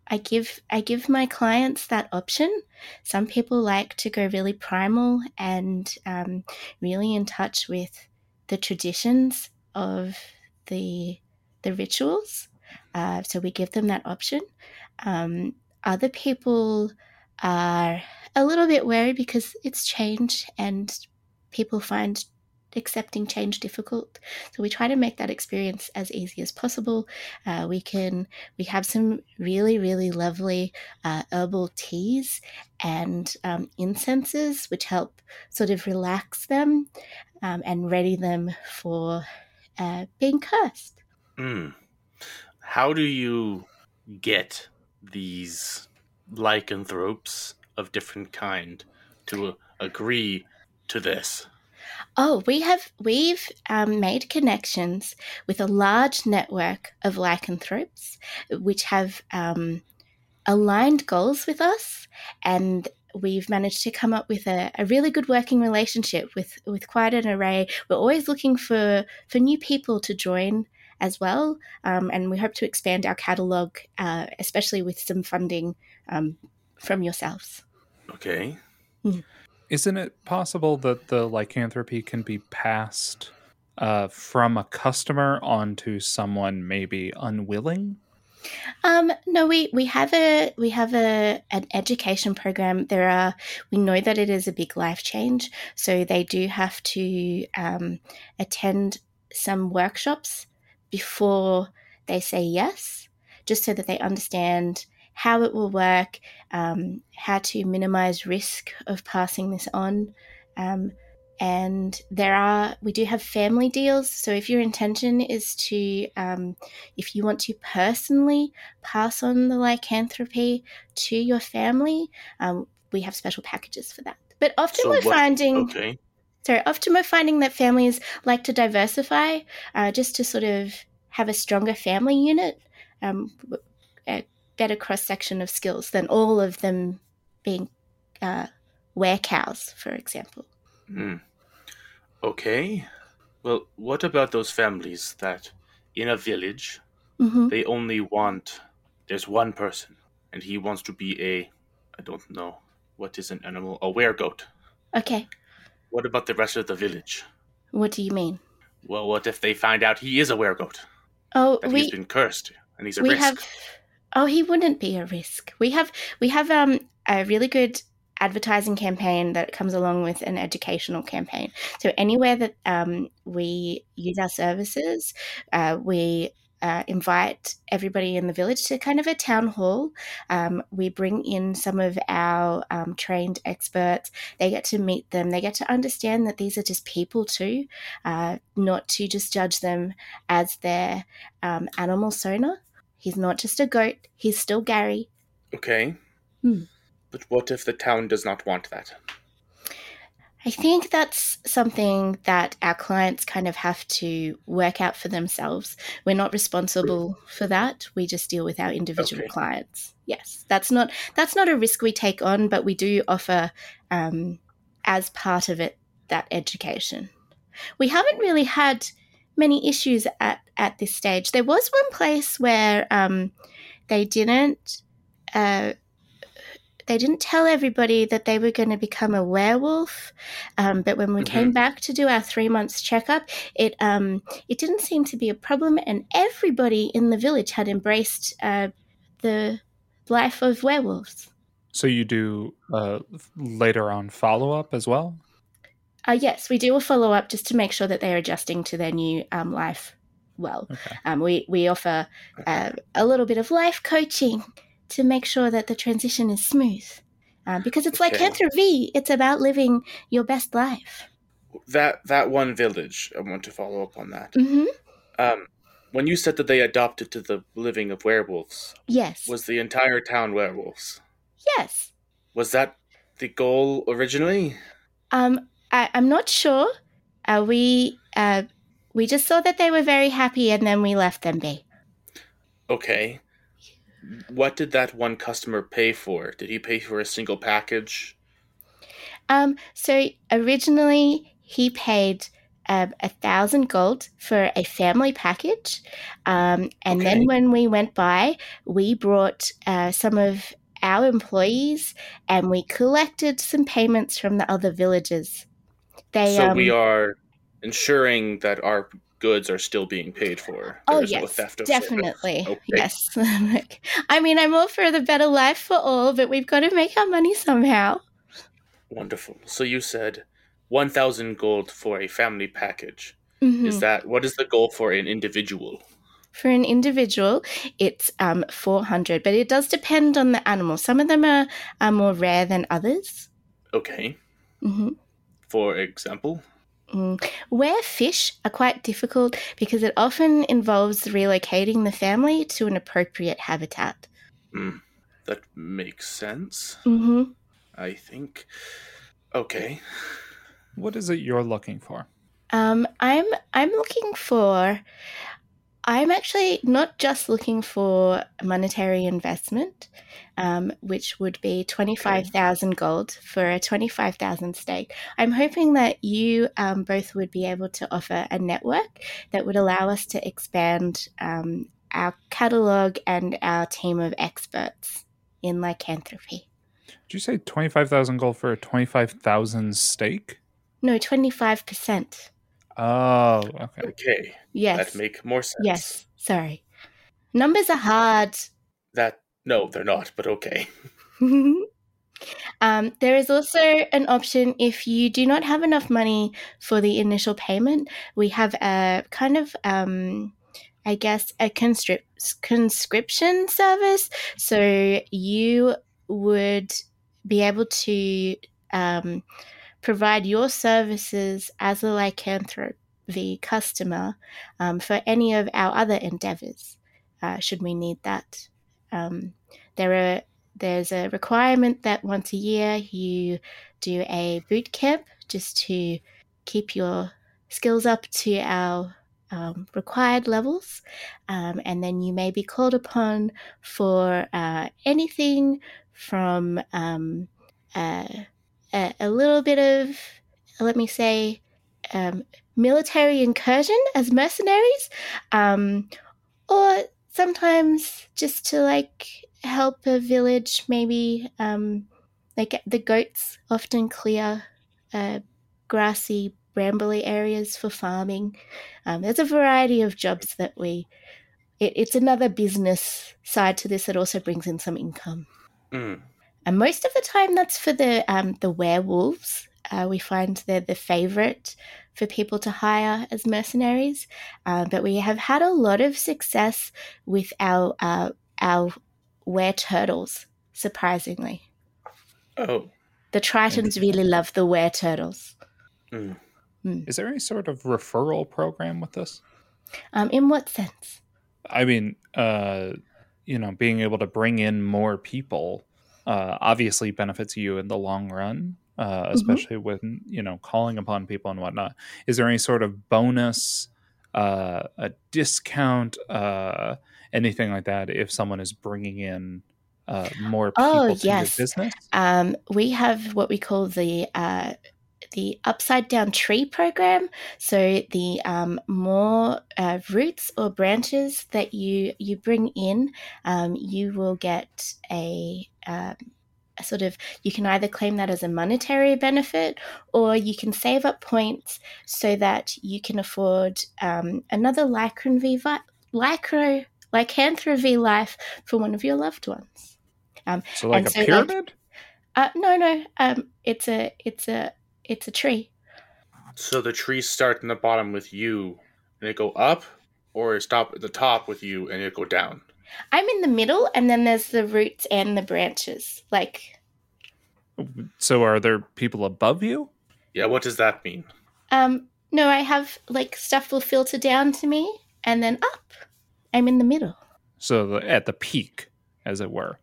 I give I give my clients that option. Some people like to go really primal and um, really in touch with the traditions of the the rituals. Uh, so we give them that option. Um, other people are a little bit wary because it's change and people find accepting change difficult. So we try to make that experience as easy as possible. Uh, we can we have some really really lovely uh, herbal teas and um, incenses which help sort of relax them um, and ready them for uh, being cursed. Mm. How do you get these lycanthropes of different kind to uh, agree to this? Oh, we have we've um, made connections with a large network of lycanthropes, which have um, aligned goals with us, and we've managed to come up with a, a really good working relationship with with quite an array. We're always looking for for new people to join as well, um, and we hope to expand our catalogue, uh, especially with some funding um, from yourselves. Okay. Isn't it possible that the lycanthropy can be passed uh, from a customer onto someone maybe unwilling? Um, no, we, we have a we have a an education program. There are we know that it is a big life change, so they do have to um, attend some workshops before they say yes, just so that they understand how it will work, um, how to minimize risk of passing this on. Um, and there are, we do have family deals. So if your intention is to, um, if you want to personally pass on the lycanthropy to your family, um, we have special packages for that. But often So we're what- finding, Okay. so often we're finding that families like to diversify uh, just to sort of have a stronger family unit, um, a better cross section of skills than all of them being uh, were cows, for example. Hmm. Okay. Well, what about those families that in a village hmm they only want there's one person and he wants to be a I don't know what is an animal a weregoat. Okay, What about the rest of the village? what do you mean? Well, what if they find out he is a weregoat? Oh, That we he's been cursed and he's a we risk. have. Oh, he wouldn't be a risk. We have we have um a really good advertising campaign that comes along with an educational campaign. So anywhere that um, we use our services, uh, we uh, invite everybody in the village to kind of a town hall. Um, we bring in some of our um, trained experts. They get to meet them. They get to understand that these are just people too, uh, not to just judge them as their um, animal sona. He's not just a goat. He's still Gary. Okay. Hmm. But what if the town does not want that? I think that's something that our clients kind of have to work out for themselves. We're not responsible for that. We just deal with our individual Okay. clients. Yes, that's not that's not a risk we take on, but we do offer um, as part of it that education. We haven't really had many issues at at this stage. There was one place where um, they didn't. Uh, they didn't tell everybody that they were going to become a werewolf. Um, but when we came back to do our three months checkup, it um, it didn't seem to be a problem, and everybody in the village had embraced uh, the life of werewolves. So you do uh, later on follow up as well? Uh, yes, we do a follow up just to make sure that they're adjusting to their new um, life well. Okay. Um, we we offer uh, a little bit of life coaching to make sure that the transition is smooth. Um, because it's like Okay. Canthra it's about living your best life. That that one village, I want to follow up on that. hmm Um, when you said that they adopted to the living of werewolves, Yes. was the entire town werewolves? yes. Was that the goal originally? Um, I, I'm not sure. Uh, we uh, we just saw that they were very happy, and then we left them be. Okay. What did that one customer pay for? Did he pay for a single package? Um, so originally he paid um, a thousand gold for a family package, um, and Okay. then when we went by, we brought uh, some of our employees and we collected some payments from the other villagers. They so um, we are ensuring that our goods are still being paid for. Oh There no yes, of definitely. Okay. Yes. I mean, I'm all for the better life for all, but we've got to make our money somehow. Wonderful. So you said 1,000 gold for a family package. Mhm. Is that what is the goal for an individual? For an individual, it's um, 400, but it does depend on the animal. Some of them are, are more rare than others. Okay. hmm For example, Where fish are quite difficult because it often involves relocating the family to an appropriate habitat. that makes sense. hmm I think. Okay. What is it you're looking for? Um, I'm I'm looking for. I'm actually not just looking for monetary investment, um, which would be twenty five thousand gold for a twenty five thousand stake. I'm hoping that you um, both would be able to offer a network that would allow us to expand um, our catalog and our team of experts in lycanthropy. Did you say 25,000 gold for a 25,000 stake? No, twenty five percent. Oh, okay. Okay. Yes. That make more sense. yes. Sorry. Numbers are hard. That no, they're not, but okay. um, there is also an option if you do not have enough money for the initial payment. We have a kind of, um, I guess, a conscript- conscription service. So you would be able to um, provide your services as a lycanthropy customer um, for any of our other endeavors, uh, should we need that. Um, there are there's a requirement that once a year you do a boot camp just to keep your skills up to our um, required levels, um, and then you may be called upon for uh, anything from um, uh, a, a little bit of, let me say, um, military incursion as mercenaries, um, or sometimes just to like help a village maybe um like the goats often clear uh, grassy brambly areas for farming um, there's a variety of jobs that we it, it's another business side to this that also brings in some income Mm. And most of the time that's for the um, the werewolves uh, we find they're the favorite for people to hire as mercenaries uh, but we have had a lot of success with our uh, our were turtles, surprisingly. Oh. The Tritons really love the were turtles. Mm. Is there any sort of referral program with this? Um, in what sense? I mean, uh, you know, being able to bring in more people uh, obviously benefits you in the long run, uh, especially when you know calling upon people and whatnot. Is there any sort of bonus, uh, a discount, uh, anything like that if someone is bringing in uh, more people Oh, to yes. your business? Um, we have what we call the uh, the upside down tree program. So the um, more uh, roots or branches that you you bring in, um, you will get a, um, a sort of you can either claim that as a monetary benefit or you can save up points so that you can afford um, another v vi- lycro lycanthropy life for one of your loved ones. So, like a so, like- pyramid? Uh, no, no. Um, it's a, it's a, it's a tree. So the trees start in the bottom with you and it go up, or it stop at the top with you and it go down. I'm in the middle, and then there's the roots and the branches. Like, so, are there people above you? Yeah, what does that mean? um, no, I have like stuff will filter down to me and then up. I'm in the middle. So, the, at the peak, as it were.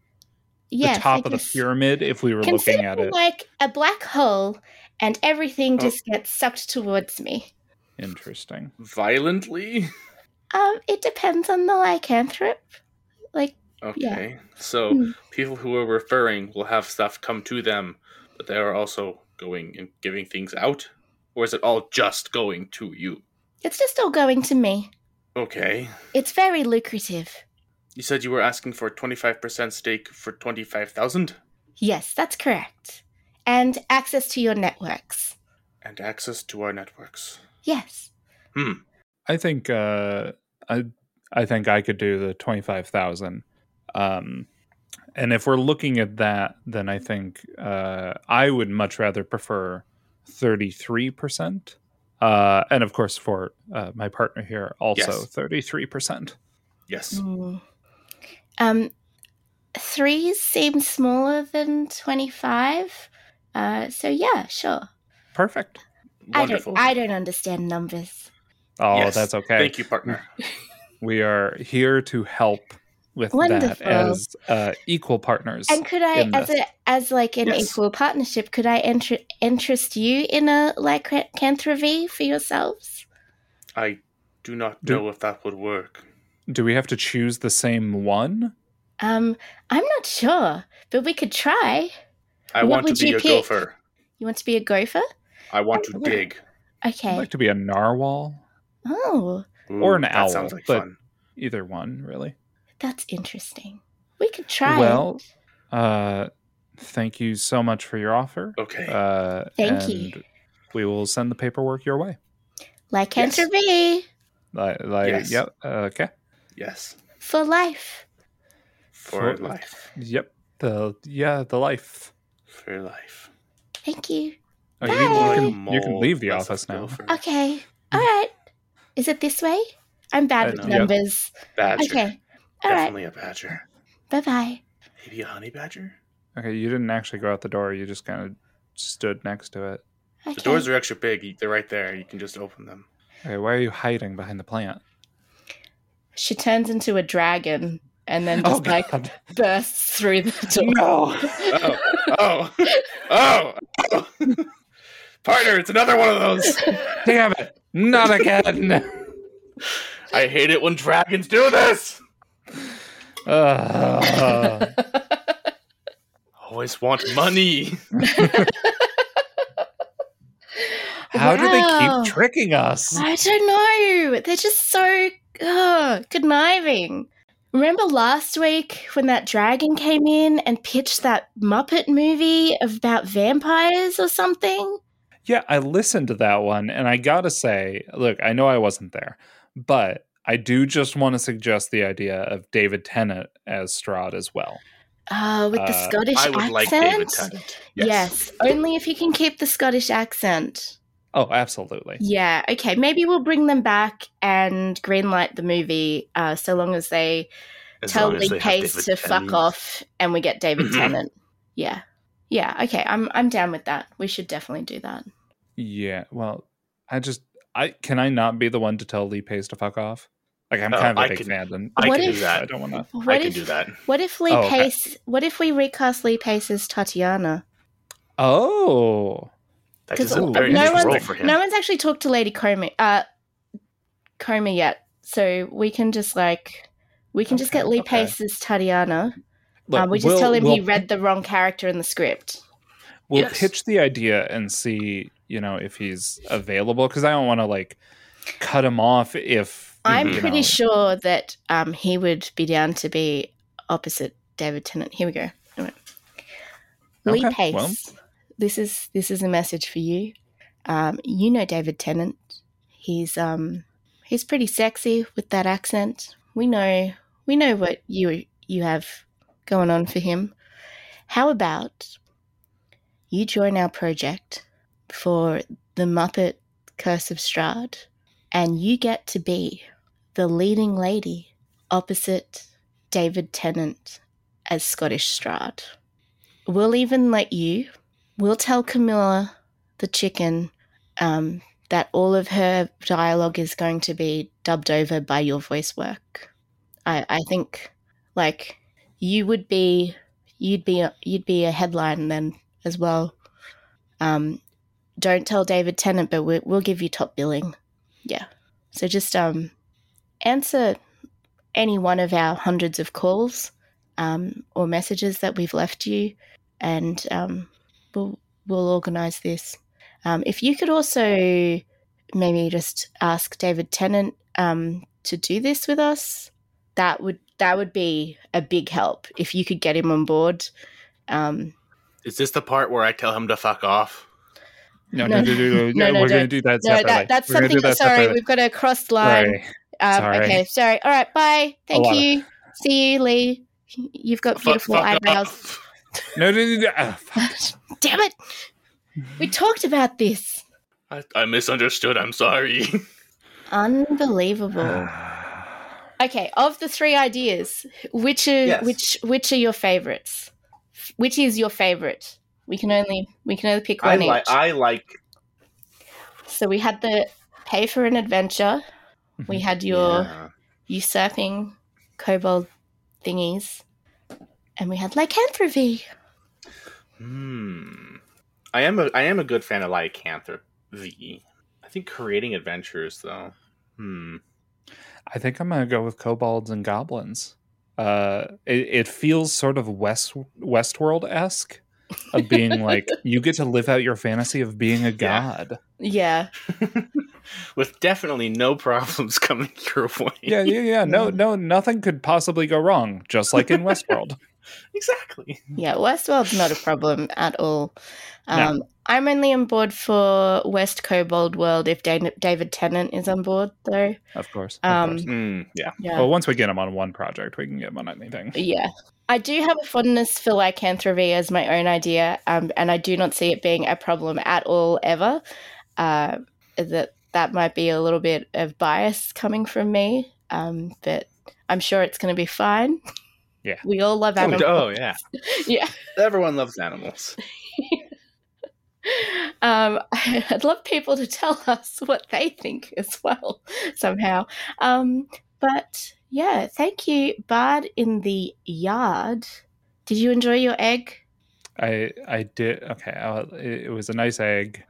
yes, the top of the pyramid if we were looking at it. like a black hole, and everything Oh. just gets sucked towards me. Interesting. Violently? Um, it depends on the lycanthrope. Like, Okay. So Hmm. people who are referring will have stuff come to them, but they are also going and giving things out? Or is it all just going to you? it's just all going to me. Okay. It's very lucrative. You said you were asking for a 25% stake for 25,000 Yes, that's correct. And access to your networks. and access to our networks. Yes. Hmm. I think uh I I think I could do the 25,000. Um and if we're looking at that, then I think uh I would much rather prefer 33%. Uh and of course for uh, my partner here also Yes. 33%. Yes. Mm. Um, threes seem smaller than 25. Uh, so yeah, sure. Perfect. Wonderful. I don't, I don't understand numbers. Oh, Yes. that's okay. Thank you, partner. We are here to help with that as uh, equal partners. And could I, as this. a, as like an Yes. equal partnership, could I enter, interest you in a lycanthropy for yourselves? I do not Do- know if that would work. Do we have to choose the same one? Um, I'm not sure, but we could try. I What want to be a pick? gopher. You want to be a gopher? I want to dig. Okay. I'd like to be a narwhal. oh, Or an that owl, sounds like but- fun. Either one, really. that's interesting. We could try. Well, it. Uh, thank you so much for your offer. Okay. Uh, Thank and you. We will send the paperwork your way. lycanthropy Like, like Yes. yep. uh, okay. yes. for life. For, For- life. Yep. The yeah the life. For life. Thank you. Oh, Bye. you, can, you, can, you can leave the less of office now. Okay. All right. Is it this way? I'm bad with no. numbers. Badger. Okay. All right. Definitely a badger. Bye bye. Maybe a honey badger? Okay, you didn't actually go out the door. You just kind of stood next to it. Okay. The doors are extra big. They're right there. You can just open them. Okay, why are you hiding behind the plant? She turns into a dragon and then oh, just like God. bursts through the door. no! Oh. Oh. Oh. oh. Partner, it's another one of those. Damn it! Not again! I hate it when dragons do this. Uh, Always want money. how do they keep tricking us? I don't know. They're just so ugh, conniving. Remember last week when that dragon came in and pitched that Muppet movie about vampires or something? Yeah, I listened to that one, and I gotta say, look, I know I wasn't there, but I do just want to suggest the idea of David Tennant as Strahd as well. Uh, with the Uh, Scottish I would accent? like David Tennant. Yes. only if he can keep the Scottish accent. Oh, absolutely. Yeah, okay. Maybe we'll bring them back and greenlight the movie uh, so long as they As tell long as Lee Pace David to fuck off and we get David. Tennant. Yeah. Yeah, okay. I'm I'm down with that. We should definitely do that. Yeah, well, I just, I can I not be the one to tell Lee Pace to fuck off? Like, I'm Oh, kind of a I big can- fan, and I What can if- do that. I don't want to. What I if can do that. what if Lee Oh, okay. Pace what if we recast Lee Pace as Tatiana? Oh, That Because is a no one's no one's actually talked to Lady Coma uh Coma yet. So we can just like we can just get Lee okay. Pace as Tatiana. Look, um, we just we'll- tell him he we'll- read the wrong character in the script. We'll Yes. pitch the idea and see, you know, if he's available because I don't want to like cut him off if I'm pretty know- sure that um, he would be down to be opposite David Tennant. Here we go. Anyway. Lee Okay, Pace. well. This is this is a message for you. Um, you know David Tennant. He's um he's pretty sexy with that accent. We know we know what you you have going on for him. How about you join our project for the Muppet Curse of Strahd, and you get to be the leading lady opposite David Tennant as Scottish Strahd. We'll even let you, we'll tell Camilla the chicken um, that all of her dialogue is going to be dubbed over by your voice work. I, I think, like, you would be you'd be a, you'd be a headline then as well. Um, don't tell David Tennant, but we, we'll give you top billing. Yeah. So just um, answer any one of our hundreds of calls um, or messages that we've left you, and um, we'll we'll organise this. Um, if you could also maybe just ask David Tennant um, to do this with us, that would that would be a big help if you could get him on board. Um, Is this the part where I tell him to fuck off? No, No. no, no, no, no, No, no, We're going to don't. do that no, separately. that, that's We're gonna something. that sorry, separately. we've got a crossed line. Right. Um, Sorry. Okay, sorry. All right, bye. Thank lot of- you. See you, Lee. You've got beautiful fuck eyebrows. No, no, no, no. ah, fuck. Damn it! We talked about this. I, I misunderstood. I'm sorry. Unbelievable. Okay, of the three ideas, which are Yes. which which are your favorites? Which is your favorite? We can only we can only pick I one like each. I like so we had the pay for an adventure. We had your yeah. usurping kobold thingies, and we had lycanthropy. Hmm. I am a I am a good fan of lycanthropy. I think creating adventures though. Hmm. I think I'm going to go with kobolds and goblins. Uh, it, it feels sort of West Westworld esque of being like you get to live out your fantasy of being a god. Yeah, With definitely no problems coming your way. Yeah, yeah, yeah. No, no, nothing could possibly go wrong. Just like in Westworld. exactly. yeah. Westworld's not a problem at all. No. Um, I'm only on board for West Kobold World if Dan- David Tennant is on board, though. Of course. Of Um, course. Hmm. yeah. Yeah. Well, once we get him on one project, we can get him on anything. Yeah. I do have a fondness for lycanthropy as my own idea, um, and I do not see it being a problem at all ever. Uh, that that might be a little bit of bias coming from me, um, but I'm sure it's going to be fine. Yeah. we all love Oh, animals. oh yeah. Yeah. Everyone loves animals. Um, I'd love people to tell us what they think as well, somehow. Um, but yeah, thank you, Bard in the yard. Did you enjoy your egg? I I did. Okay, uh, it, was a nice egg.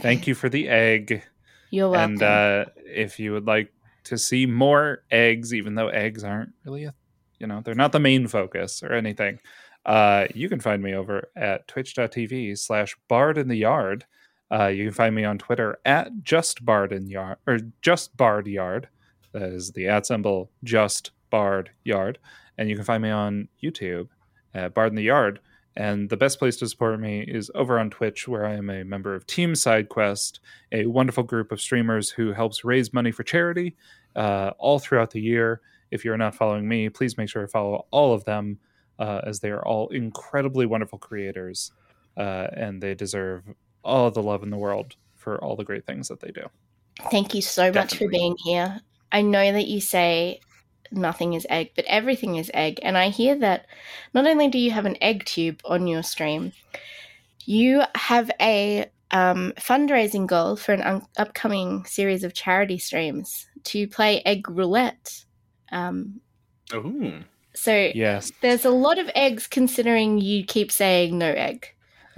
Thank you for the egg. You're welcome. And uh, if you would like to see more eggs, even though eggs aren't really a, you know, they're not the main focus or anything, uh, you can find me over at twitch.tv slash bard in the yard. Uh, you can find me on Twitter at just bard in yard or just bard yard. That is the at symbol just bard yard. And you can find me on YouTube at bard in the yard. And the best place to support me is over on Twitch, where I am a member of Team SideQuest, a wonderful group of streamers who helps raise money for charity uh, all throughout the year. If you're not following me, please make sure to follow all of them, uh, as they are all incredibly wonderful creators, uh, and they deserve all the love in the world for all the great things that they do. Thank you so much for being here. I know that you say nothing is egg, but everything is egg. And I hear that not only do you have an egg tube on your stream, you have a um, fundraising goal for an un- upcoming series of charity streams to play egg roulette. Um, Ooh. so Yes. there's a lot of eggs considering you keep saying no egg.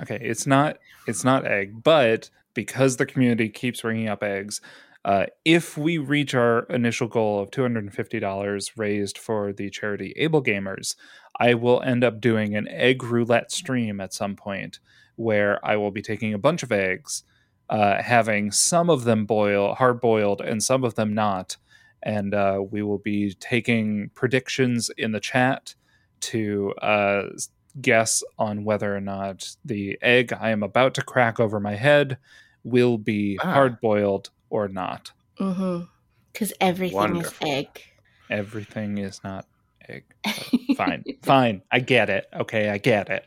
Okay, it's not it's not egg, but because the community keeps bringing up eggs, uh, if we reach our initial goal of two hundred and fifty dollars raised for the charity AbleGamers, I will end up doing an egg roulette stream at some point where I will be taking a bunch of eggs, uh, having some of them boil hard boiled and some of them not, and uh, we will be taking predictions in the chat to uh, guess on whether or not the egg I am about to crack over my head will be Ah. hard boiled or not. Mm-hmm. Because everything Wonderful. is egg. Everything is not egg. fine, fine. I get it. Okay, I get it.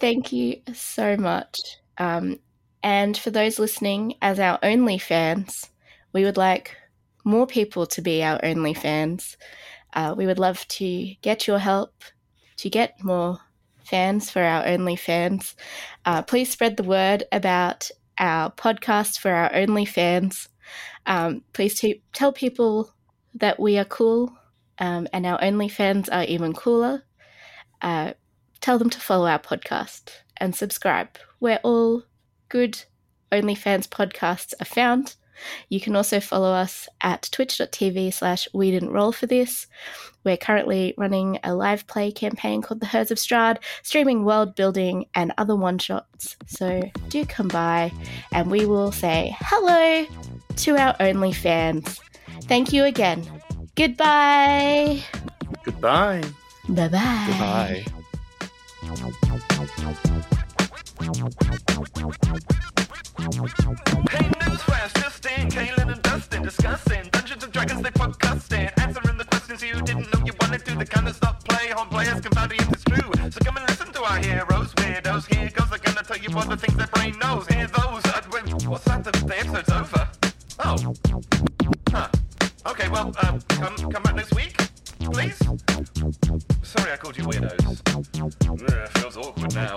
Thank you so much. Um, and for those listening, as our only fans, we would like more people to be our only fans. Uh, we would love to get your help to get more fans for our only fans. Uh, please spread the word about our podcast for our only fans. Um, please t- tell people that we are cool um, and our only fans are even cooler. uh, tell them to follow our podcast and subscribe, where all good OnlyFans podcasts are found. You can also follow us at twitch.tv slash we didn't roll for this. We're currently running a live play campaign called The Herds of Strahd, streaming world building and other one shots. So do come by and we will say hello to our only fans. Thank you again. Goodbye. Goodbye. Bye bye. Goodbye. And trash, just in, Kaylin and Dustin discussing Dungeons and Dragons, they podcasting, answering the questions you didn't know you wanted to. The kind of stuff play home players can value if it's true. So come and listen to our heroes, weirdos. Here goes, they're gonna tell you all the things their brain knows. Hear those? Uh, what's that? The, the episode's over. Oh. Huh. Okay, well, um, come come back next week, please. Sorry, I called you weirdos. Feels awkward now.